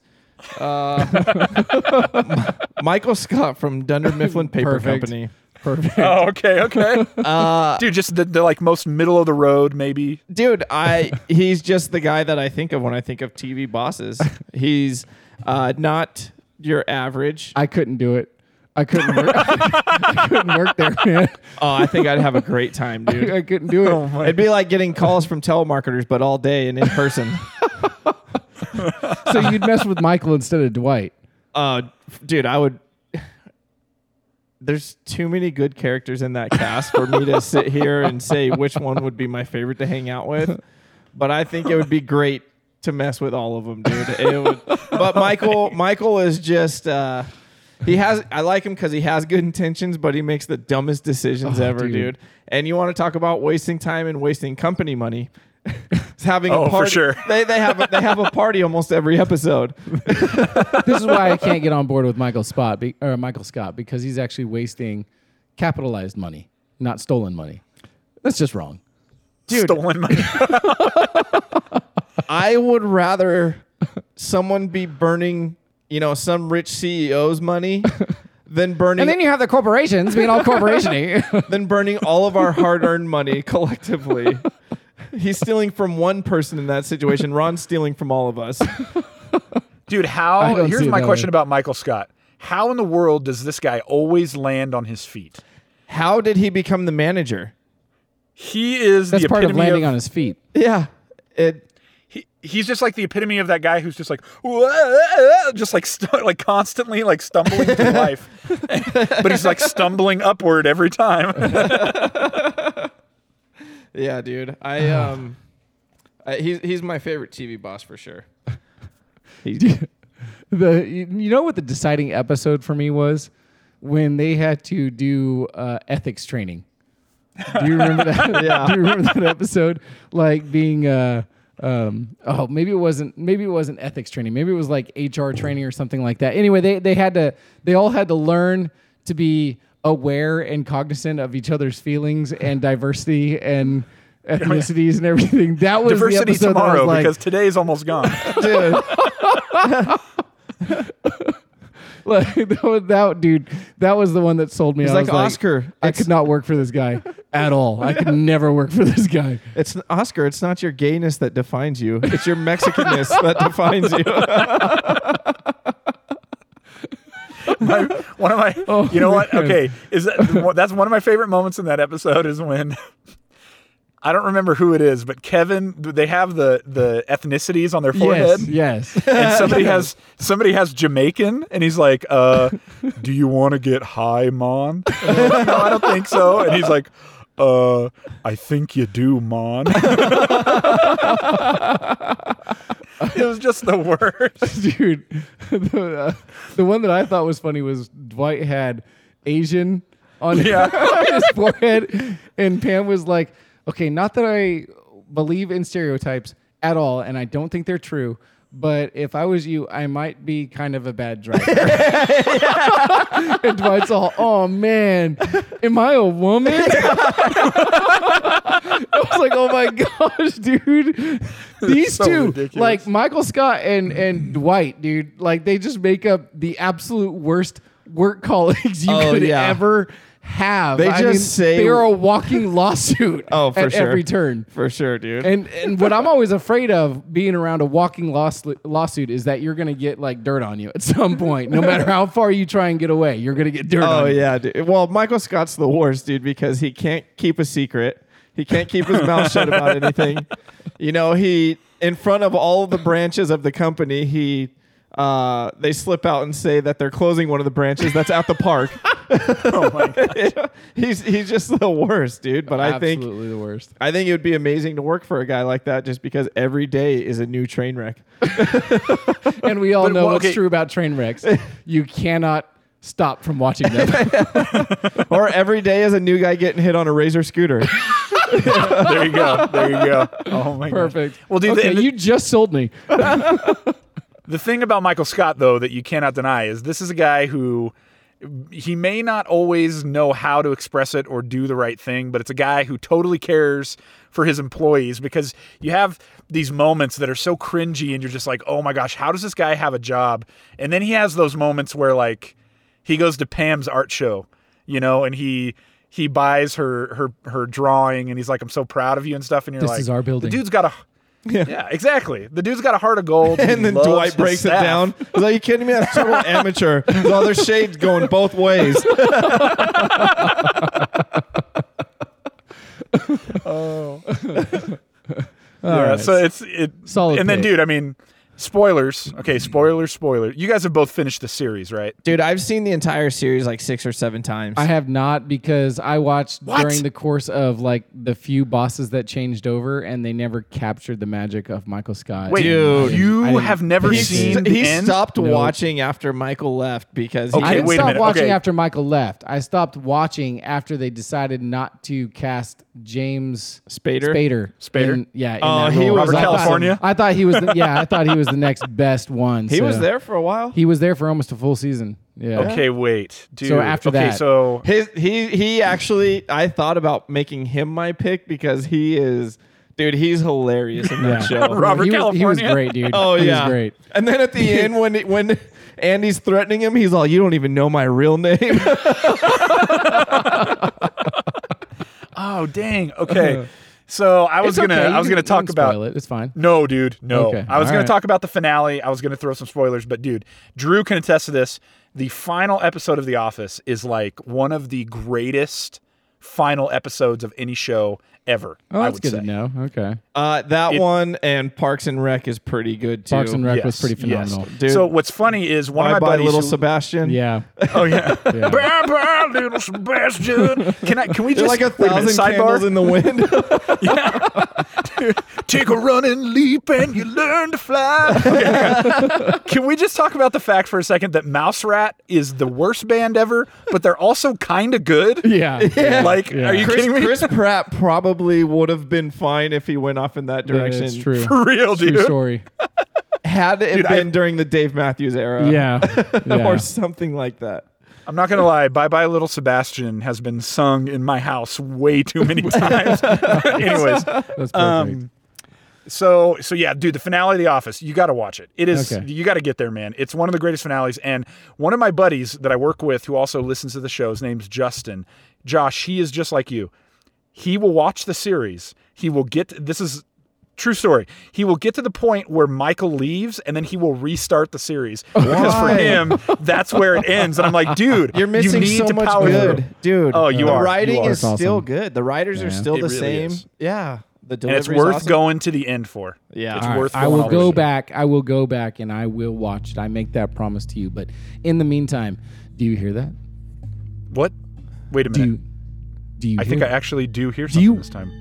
Uh, Michael Scott from Dunder Mifflin Paper Perfect. Company. perfect. Oh, okay, okay. Uh, Dude, just the, the like most middle of the road, maybe. dude, I he's just the guy that I think of when I think of TV bosses. He's uh, not your average. I couldn't do it. I couldn't work. I couldn't work there, man. Oh, I think I'd have a great time, dude. I couldn't do it. It'd be like getting calls from telemarketers, but all day and in person. So you'd mess with Michael instead of Dwight. Uh, dude, I would. There's too many good characters in that cast for me to sit here and say which one would be my favorite to hang out with. But I think it would be great to mess with all of them, dude. It would, but Michael, Michael is just. Uh, he has. I like him because he has good intentions, but he makes the dumbest decisions Oh, ever, dude. dude. And you want to talk about wasting time and wasting company money? It's having Oh, a for party. sure. They, they have a, they have a party almost every episode. This is why I can't get on board with Michael Spot be, or Michael Scott because he's actually wasting capitalized money, not stolen money. That's just wrong. Stolen money. I would rather someone be burning, you know, some rich CEO's money than burning And then you have the corporations being all corporationy. than burning all of our hard-earned money collectively. He's stealing from one person in that situation. Ron's stealing from all of us. Dude, how? Here's my question way. about Michael Scott. how in the world does this guy always land on his feet? How did he become the manager? He is That's the part of epitome landing on his feet. Yeah. It he, he's just like the epitome of that guy who's just like just like stu- like constantly like stumbling through life but he's like stumbling upward every time Yeah, dude. I um I, he's he's my favorite TV boss for sure. The you you know what the deciding episode for me was when they had to do uh, ethics training. Do you remember that? Yeah. Do you remember that episode? Like being uh um oh maybe it wasn't maybe it wasn't ethics training. Maybe it was like HR training or something like that. Anyway, they they had to they all had to learn to be aware and cognizant of each other's feelings and diversity and ethnicities and everything. That was the diversity I was tomorrow like, because today's almost gone dude. like that, was, that dude, that was the one that sold me. he's I like Oscar. I It's, could not work for this guy at all. I could never work for this guy. it's Oscar. It's not your gayness that defines you. It's your Mexicanness that defines you. My, one of my Oh, you know what man. okay is that that's one of my favorite moments in that episode is when I don't remember who it is, but Kevin. They have the the ethnicities on their forehead, Yes, yes. and somebody has somebody has Jamaican, and he's like, uh, "Do you want to get high, Mon?" Like, no, I don't think so. And he's like, "Uh, I think you do, Mon." It was just the worst. dude. The, uh, the one that I thought was funny was Dwight had Asian on Yeah. on his forehead, and Pam was like, "Okay, not that I believe in stereotypes at all, and I don't think they're true." But if I was you, I might be kind of a bad driver. and Dwight's all, "Oh man, am I a woman?" I was like, "Oh my gosh, dude! These so two, ridiculous. like Michael Scott and and Dwight, dude, like they just make up the absolute worst work colleagues you Oh, could yeah. ever have. They I just mean, say- they're a walking lawsuit. Oh, for at sure. every turn. For sure, dude. And and what I'm always afraid of being around a walking laws- lawsuit is that you're gonna get like dirt on you at some point. No matter how far you try and get away, you're gonna get dirt Oh on you. yeah, dude. Well, Michael Scott's the worst, dude, because he can't keep a secret. He can't keep his mouth shut about anything. You know, he in front of all the branches of the company, he uh, they slip out and say that they're closing one of the branches that's at the park. Oh my god. he's he's just the worst, dude. But I think Absolutely the worst. I think it would be amazing to work for a guy like that, just because every day is a new train wreck. And we all But know wha- what's okay. true about train wrecks. You cannot stop from watching them. or every day is a new guy getting hit on a razor scooter. There you go. There you go. Oh my god. Perfect. Well, dude, okay, and the- you just sold me. The thing about Michael Scott, though, that you cannot deny is this is a guy who he may not always know how to express it or do the right thing, but it's a guy who totally cares for his employees because you have these moments that are so cringy and you're just like, oh my gosh, how does this guy have a job? And then he has those moments where like he goes to Pam's art show, you know, and he he buys her her her drawing and he's like, I'm so proud of you and stuff. And you're This like, is our building. The dude's got a yeah. exactly. The dude's got a heart of gold, and he then Dwight his breaks it down. He's like, "You kidding me? That's total amateur. There's all their shades going both ways." Oh. yeah, right. so it's it Solid And then, dude, I mean, spoilers. Okay, mm-hmm. spoilers, spoiler. You guys have both finished the series, right? Dude, I've seen the entire series like six or seven times. I have not because I watched What? during the course of like the few bosses that changed over and they never captured the magic of Michael Scott. Wait, Dude. you didn't- have never he seen the he end? stopped No. watching after Michael left because he Okay, I didn't wait a stop minute, watching okay. after Michael left. I stopped watching after they decided not to cast James Spader? Spader. Spader? in- yeah. in Oh, that he role. was Robert I thought- California? I thought he was. The, yeah, I thought he was the next best one. he so- was there for a while. He was there for almost a full season. Yeah. Okay, wait, dude. So after okay, that- so His he he actually I thought about making him my pick because he is dude, he's hilarious in that Yeah. show. Robert he was, he was great, dude. Oh he yeah, was great. And then at the end, when when Andy's threatening him, he's all, "You don't even know my real name." oh dang. Okay, so I was It's gonna okay. I was can- gonna talk about it. It's fine. No, dude, no. Okay, I was all going right. to talk about the finale. I was going to throw some spoilers, but dude, Drew can attest to this. the final episode of The Office is like one of the greatest final episodes of any show ever. Oh, I that's would good say. to know. Okay. Uh, that It- one and Parks and Rec is pretty good too. Parks and Rec was Yes, pretty yes. phenomenal. Dude. So what's funny is one Bye of my bye, buddies. little who- Sebastian. Yeah. oh yeah. Yeah. bye bye, little Sebastian. Can I? Can we They're just like a wait minute, thousand candles in the wind. Take a running leap and you learn to fly. Okay. Can we just talk about the fact for a second that Mouse Rat is the worst band ever, but they're also kind of good? Yeah. Like, Yeah. are you Chris, kidding me? Chris Pratt probably would have been fine if he went off in that direction. It's true. For real, True dude. story. Had it Dude, I- been during the Dave Matthews era. Yeah. yeah. or something like that. I'm not gonna lie. Bye bye, little Sebastian has been sung in my house way too many times. Anyways, That's perfect. um, so so yeah, dude, the finale of The Office, you got to watch it. It is Okay. you got to get there, man. It's one of the greatest finales. And one of my buddies that I work with, who also listens to the show, his name's Justin. Josh, he is just like you. He will watch the series. He will get. This is true story. He will get to the point where Michael leaves, and then he will restart the series because for him, that's where it ends. And I'm like, dude, You're missing you need so to much power good, through. dude. Oh, you the are. writing are. is That's still good. The writers Yeah. are still It the really same. is. Yeah, the and it's worth awesome. going to the end for. Yeah. it's All right, worth. I going will all the go back. I will go back and I will watch it. I make that promise to you. But in the meantime, do you hear that? What? Wait a Do minute. You? Do you? I think I actually do hear something you- this time.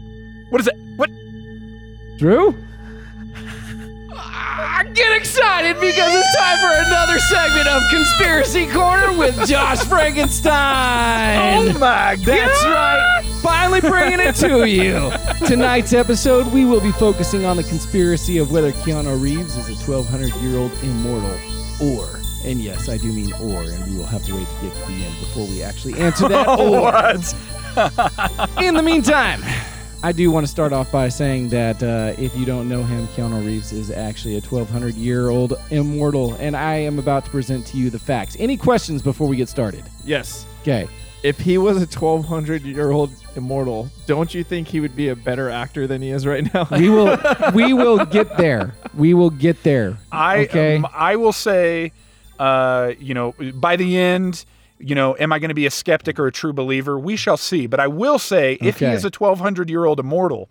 What is it? What? that? Drew. Ah, Get excited because it's time for another segment of Conspiracy Corner with Josh Frankenstein. Oh my god! That's right. Finally bringing it to you. Tonight's episode, we will be focusing on the conspiracy of whether Keanu Reeves is a 1,200 year old immortal or, and yes, I do mean or, and we will have to wait to get to the end before we actually answer that. or. what? In the meantime, I do want to start off by saying that uh, if you don't know him, Keanu Reeves is actually a 1,200 year old immortal, and I am about to present to you the facts. Any questions before we get started? Yes. Okay. If he was a 1200 year old immortal, don't you think he would be a better actor than he is right now? We will we will get there. We will get there. I okay. um, I will say, uh, you know, by the end, you know, am I going to be a skeptic or a true believer? We shall see. But I will say, if he is a 1,200 year old immortal,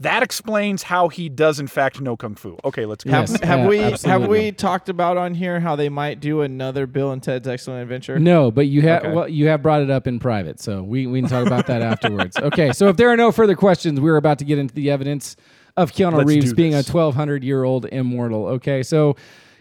that explains how he does in fact know kung fu. Okay, let's go. Yes. Have, have Yeah, we have we talked about on here how they might do another Bill and Ted's Excellent Adventure? No, but you have Okay. well, you have brought it up in private, so we, we can talk about that afterwards. Okay, so if there are no further questions, we're about to get into the evidence of Keanu Let's Reeves being a 1,200 year old immortal. Okay, so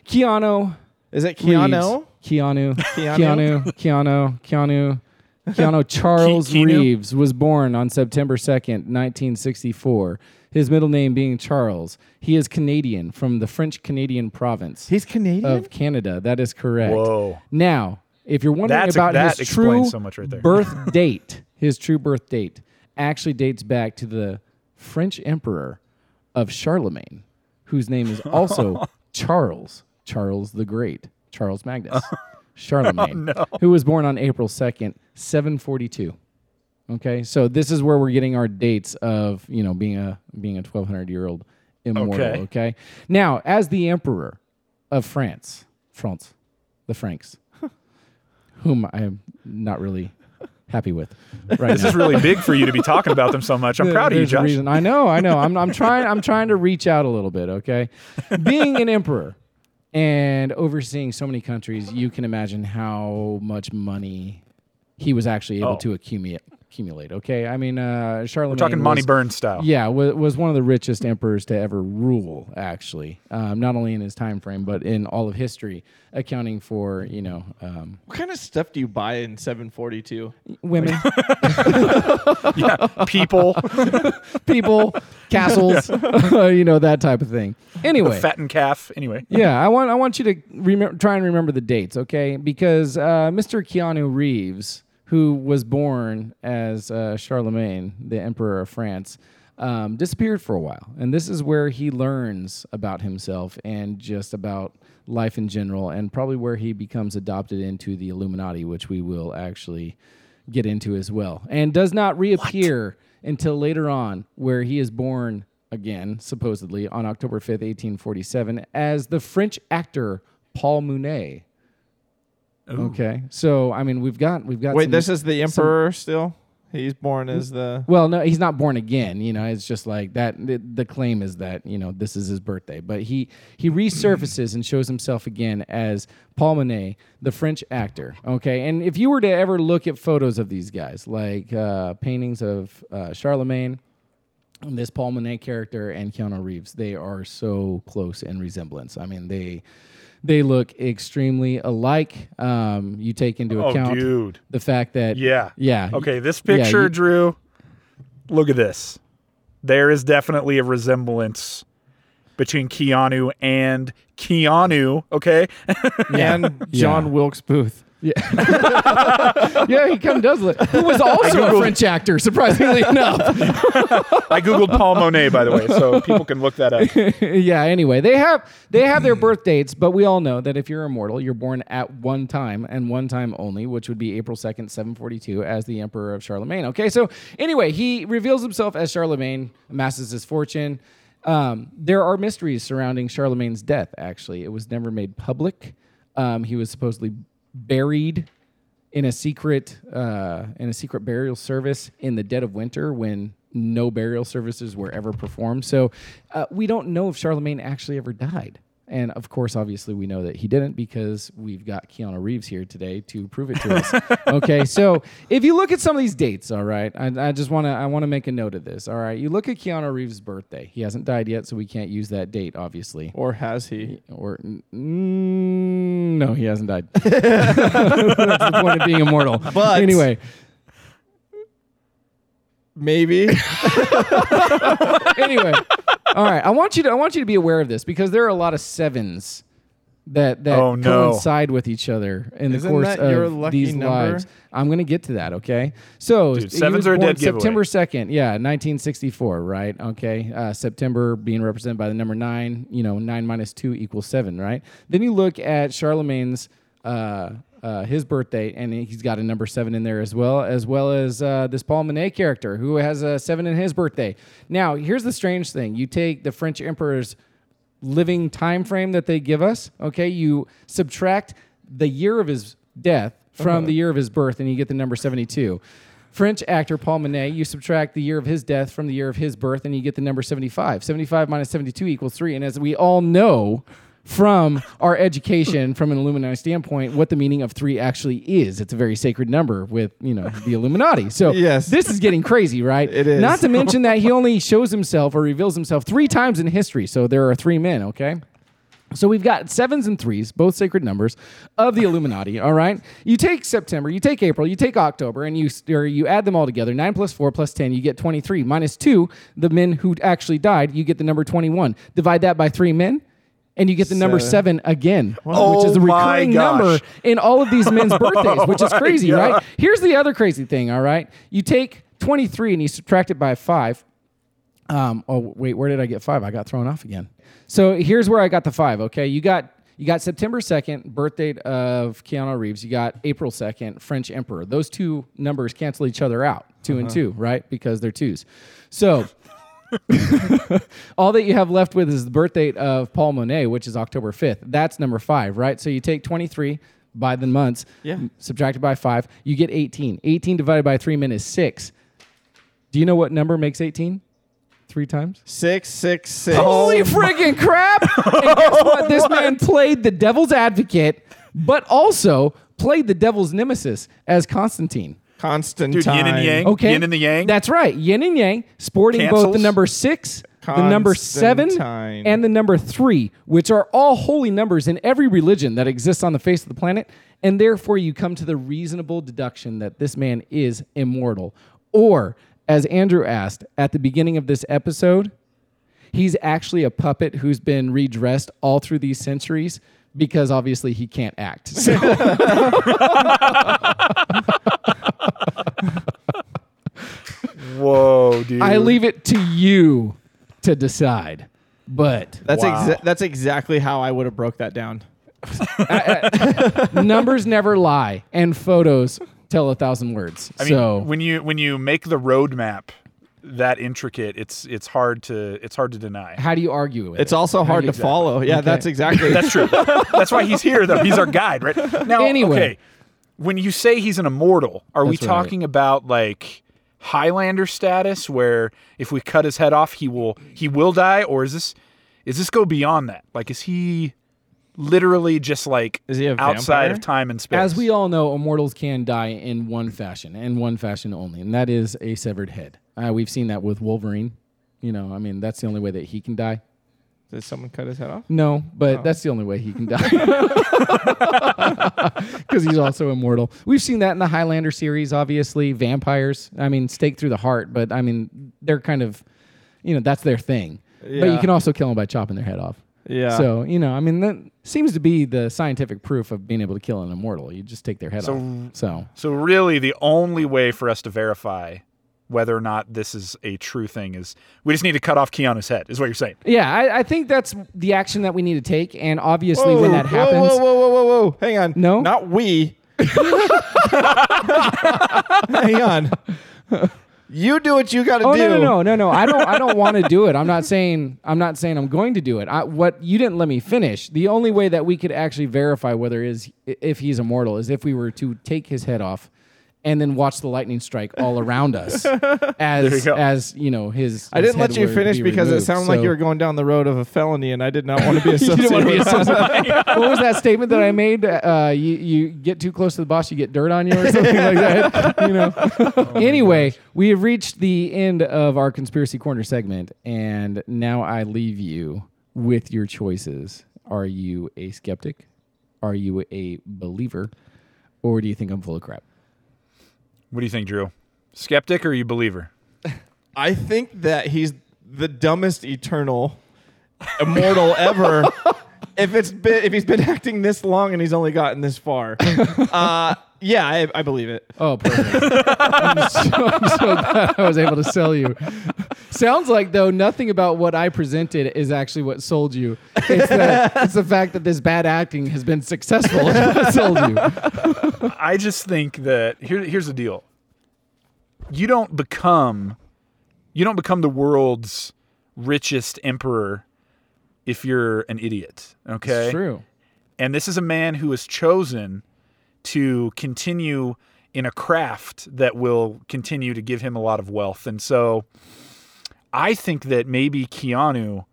Keanu Is it Keanu? Reeves, Keanu, Keanu? Keanu, Keanu, Keanu, Charles? Reeves was born on September 2nd, 1964. His middle name being Charles. He is Canadian from the French Canadian province He's Canadian. of Canada. That is correct. Whoa. Now, if you're wondering That's about that his true so much right there. birth date, his true birth date actually dates back to the French emperor of Charlemagne, whose name is also Charles, Charles the Great, Charles Magnus, oh. Charlemagne, oh, who was born on April 2nd, 742. Okay, so this is where we're getting our dates of you know being a being a 1200 year old immortal. Okay. Okay. now as the emperor of France, France, the Franks, whom I am not really happy with right This now. is really big for you to be talking about them so much. I'm proud of you, Josh. reason. I know, I know. I'm, I'm trying. I'm trying to reach out a little bit. Okay, being an emperor and overseeing so many countries, you can imagine how much money he was actually able Oh. to accumulate. Accumulate. Okay, I mean, uh, Charlemagne. We're talking Monty was- Burns style. Yeah, was, was one of the richest emperors to ever rule. Actually, um, not only in his time frame, but in all of history, accounting for you know um, what kind of stuff do you buy in 742? women, yeah. People, people, castles, you know that type of thing. Anyway, fattened calf. Anyway. yeah, I want I want you to remember, try and remember the dates, okay? Because uh, Mr. Keanu Reeves, who was born as uh, Charlemagne, the Emperor of France, um, disappeared for a while, and this is where he learns about himself and just about life in general, and probably where he becomes adopted into the Illuminati, which we will actually get into as well, and does not reappear until later on, where he is born again, supposedly on October 5th, 1847, as the French actor Paul Mounet. Okay, so I mean we've got we've got Wait, some- this is the emperor still. He's born as the. Well, no, he's not born again. You know, it's just like that. The, the claim is that you know this is his birthday, but he he resurfaces and shows himself again as Paul Mounet, the French actor. Okay, and if you were to ever look at photos of these guys, like uh, paintings of uh, Charlemagne, this Paul Mounet character, and Keanu Reeves, they are so close in resemblance. I mean, they they look extremely alike. Um, you take into Oh, account dude. the fact that Yeah. yeah, Okay, this Yeah, picture, you- Drew. Look at this. There is definitely a resemblance between Keanu and Keanu. Okay, And John Wilkes Booth. Yeah, yeah, he kind of does look. Who was also a French actor, surprisingly enough. I googled Paul Mounet by the way, so people can look that up. yeah. Anyway, they have they have their birth dates, but we all know that if you're immortal, you're born at one time and one time only, which would be April second, seven forty two, as the Emperor of Charlemagne. Okay, so anyway, he reveals himself as Charlemagne, amasses his fortune. Um, there are mysteries surrounding Charlemagne's death. Actually, it was never made public. Um, he was supposedly buried in a secret uh, in a secret burial service in the dead of winter when no burial services were ever performed. So uh, we don't know if Charlemagne actually ever died. And of course, obviously, we know that he didn't because we've got Keanu Reeves here today to prove it to us. okay, so if you look at some of these dates, all right, I, I just want to I want to make a note of this. All right, you look at Keanu Reeves' birthday. He hasn't died yet, so we can't use that date, obviously. Or has he? Or mm, no, he hasn't died. That's the point of being immortal. But- anyway, Maybe. anyway, all right. I want you to I want you to be aware of this because there are a lot of sevens that that Oh, no. coincide with each other in the Isn't course that of your lucky these number? lives. I'm going to get to that. Okay. So Dude, he sevens was are a born dead giveaway. September second. Yeah, 1964. Right. Okay. Uh, September being represented by the number nine. You know, nine minus two equals seven. Right. Then you look at Charlemagne's. Uh, uh, his birthday, and he's got a number seven in there as well, as well as uh, this Paul Mounet character who has a seven in his birthday. Now, here's the strange thing: you take the French emperor's living time frame that they give us. Okay, you subtract the year of his death from the year of his birth, and you get the number seventy-two. French actor Paul Mounet, you subtract the year of his death from the year of his birth, and you get the number 75. 75 minus 72 equals 3. And as we all know from our education, from an Illuminati standpoint, what the meaning of 3 actually is. It's a very sacred number with, you know, the Illuminati. So Yes. this is getting crazy, right? It is. Not to mention that he only shows himself or reveals himself three times in history. So there are three men, okay? So we've got sevens and threes, both sacred numbers of the Illuminati. All right, you take September, you take April, you take October, and you or you add them all together. Nine plus four plus ten, you get twenty three. Minus two, the men who actually died, you get the number twenty one. Divide that by three men. And you get the number Seven. again, Oh which is a recurring number in all of these men's birthdays, which is crazy, God. right? Here's the other crazy thing, all right? You take 23 and you subtract it by five, um, oh wait, where did I get five? I got thrown off again. So here's where I got the five. Okay, you got you got September second, birth date of Keanu Reeves. You got April second, French Emperor. Those two numbers cancel each other out, 2 and two, right? Because they're twos. So. all that you have left with is the birth date of Paul Mounet, which is October 5th. That's number five, right? So you take 23 by the months, Yeah. subtracted by five, you get 18. 18 divided by three men is six. Do you know what number makes 18? Three times? Six, six, six. Holy friggin' crap! and guess what? This man played the devil's advocate, but also played the devil's nemesis as Constantine. Constantine. Dude, yin and yang. Okay. Yin and the yang. That's right. Yin and yang, sporting both the number six, the number seven, Constantine. and the number three, which are all holy numbers in every religion that exists on the face of the planet. And therefore, you come to the reasonable deduction that this man is immortal. Or, as Andrew asked at the beginning of this episode, he's actually a puppet who's been redressed all through these centuries because obviously he can't act. So- Whoa, dude. I leave it to you to decide. But That's Wow. exa- that's exactly how I would have broke that down. numbers never lie, and photos tell a thousand words. I mean, so when you when you make the roadmap that intricate, it's it's hard to it's hard to deny. How do you argue with It's it? also hard to Exactly. follow. Yeah, Okay. that's exactly. That's true. That's why he's here, though. He's our guide, right? Now, Anyway. okay, when you say he's an immortal, are we That's right. talking about like Highlander status, where if we cut his head off, he will he will die, or is this is this go beyond that? Like, is he literally just like Is he a outside vampire? of time and space? As we all know, immortals can die in one fashion and one fashion only, and that is a severed head. Uh, we've seen that with Wolverine. You know, I mean, that's the only way that he can die. Did someone cut his head off? No, Oh. but that's the only way he can die. Because he's also immortal. We've seen that in the Highlander series, obviously. Vampires, I mean, stake through the heart, but I mean, they're kind of, you know, that's their thing. But you can also kill them by chopping their head off. Yeah. So, you know, I mean, that seems to be the scientific proof of being able to kill an immortal. You just take their head So- off. So, So really, the only way for us to verify whether or not this is a true thing is we just need to cut off Keanu's head. Is what you're saying? yeah, I, I think that's the action that we need to take. And obviously, when that Whoa, happens, Whoa, whoa, whoa, whoa, whoa! Hang on. No? not we. Hang on. You do what you got to Oh do. no no no no no! I don't I don't want to do it. I'm not saying I'm not saying I'm going to do it. I, what you didn't let me finish. The only way that we could actually verify whether is if he's immortal is if we were to take his head off, and then watch the lightning strike all around us as you as you know his. I his didn't let you finish be because it removed. sounded like you were going down the road of a felony, and I did not want to be You associated. didn't want to be with that. associated. what was that statement that I made? Uh, you you get too close to the boss, you get dirt on you, or something like that. You know. anyway, we have reached the end of our conspiracy corner segment, and now I leave you with your choices. Are you a skeptic? Are you a believer? Or do you think I'm full of crap? What do you think, Drew? Skeptic or you believer? I think that he's the dumbest eternal immortal ever. if it's been if he's been acting this long and he's only gotten this far, uh, yeah, I, I believe it. Oh, perfect. I'm, so, I'm so glad I was able to sell you. Sounds like, though, nothing about what I presented is actually what sold you. It's the, it's the fact that this bad acting has been successful is what sold you. I just think that here, here's the deal. You don't become you don't become the world's richest emperor if you're an idiot. Okay. It's true. And this is a man who has chosen to continue in a craft that will continue to give him a lot of wealth. And so I think that maybe Keanu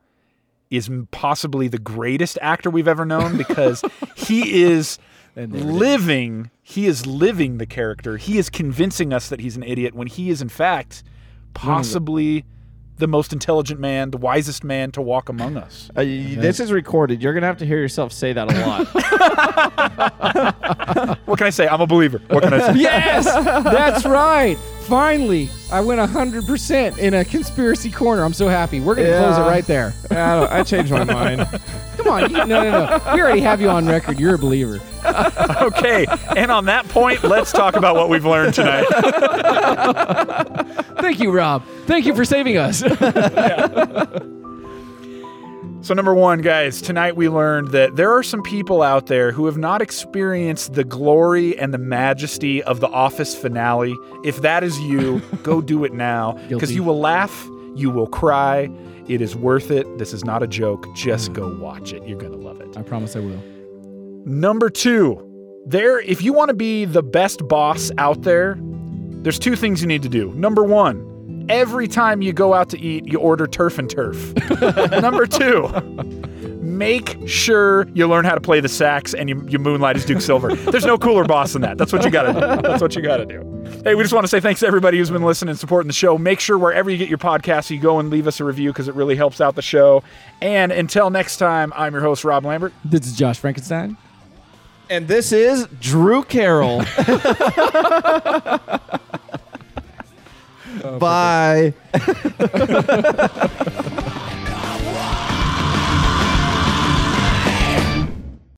is possibly the greatest actor we've ever known because he is And there living he is living the character. He is convincing us that he's an idiot when he is in fact possibly the most intelligent man, the wisest man to walk among us. Uh, y- This is recorded. You're gonna have to hear yourself say that a lot. What can I say? I'm a believer. What can I say? Yes, that's right. Finally, I went 100% in a conspiracy corner. I'm so happy. We're going to close it Yeah. right there. I, don't, I changed my mind. Come on. You, no, no, no. We already have you on record. You're a believer. Okay. And on that point, let's talk about what we've learned tonight. Thank you, Rob. Thank you for saving us. So, number one, guys, tonight we learned that there are some people out there who have not experienced the glory and the majesty of the Office finale. If that is you, go do it now because you will laugh, you will cry. It is worth it. This is not a joke. Just mm. go watch it. You're going to love it. I promise I will. Number two, there, if you want to be the best boss out there, there's two things you need to do. Number one, every time you go out to eat, you order turf and turf. Number two, make sure you learn how to play the sax and you, you moonlight as Duke Silver. There's no cooler boss than that. That's what you got to do. That's what you got to do. Hey, we just want to say thanks to everybody who's been listening and supporting the show. Make sure wherever you get your podcast, you go and leave us a review because it really helps out the show. And until next time, I'm your host, Rob Lambert. This is Josh Frankenstein. And this is Drew Carroll. Bye.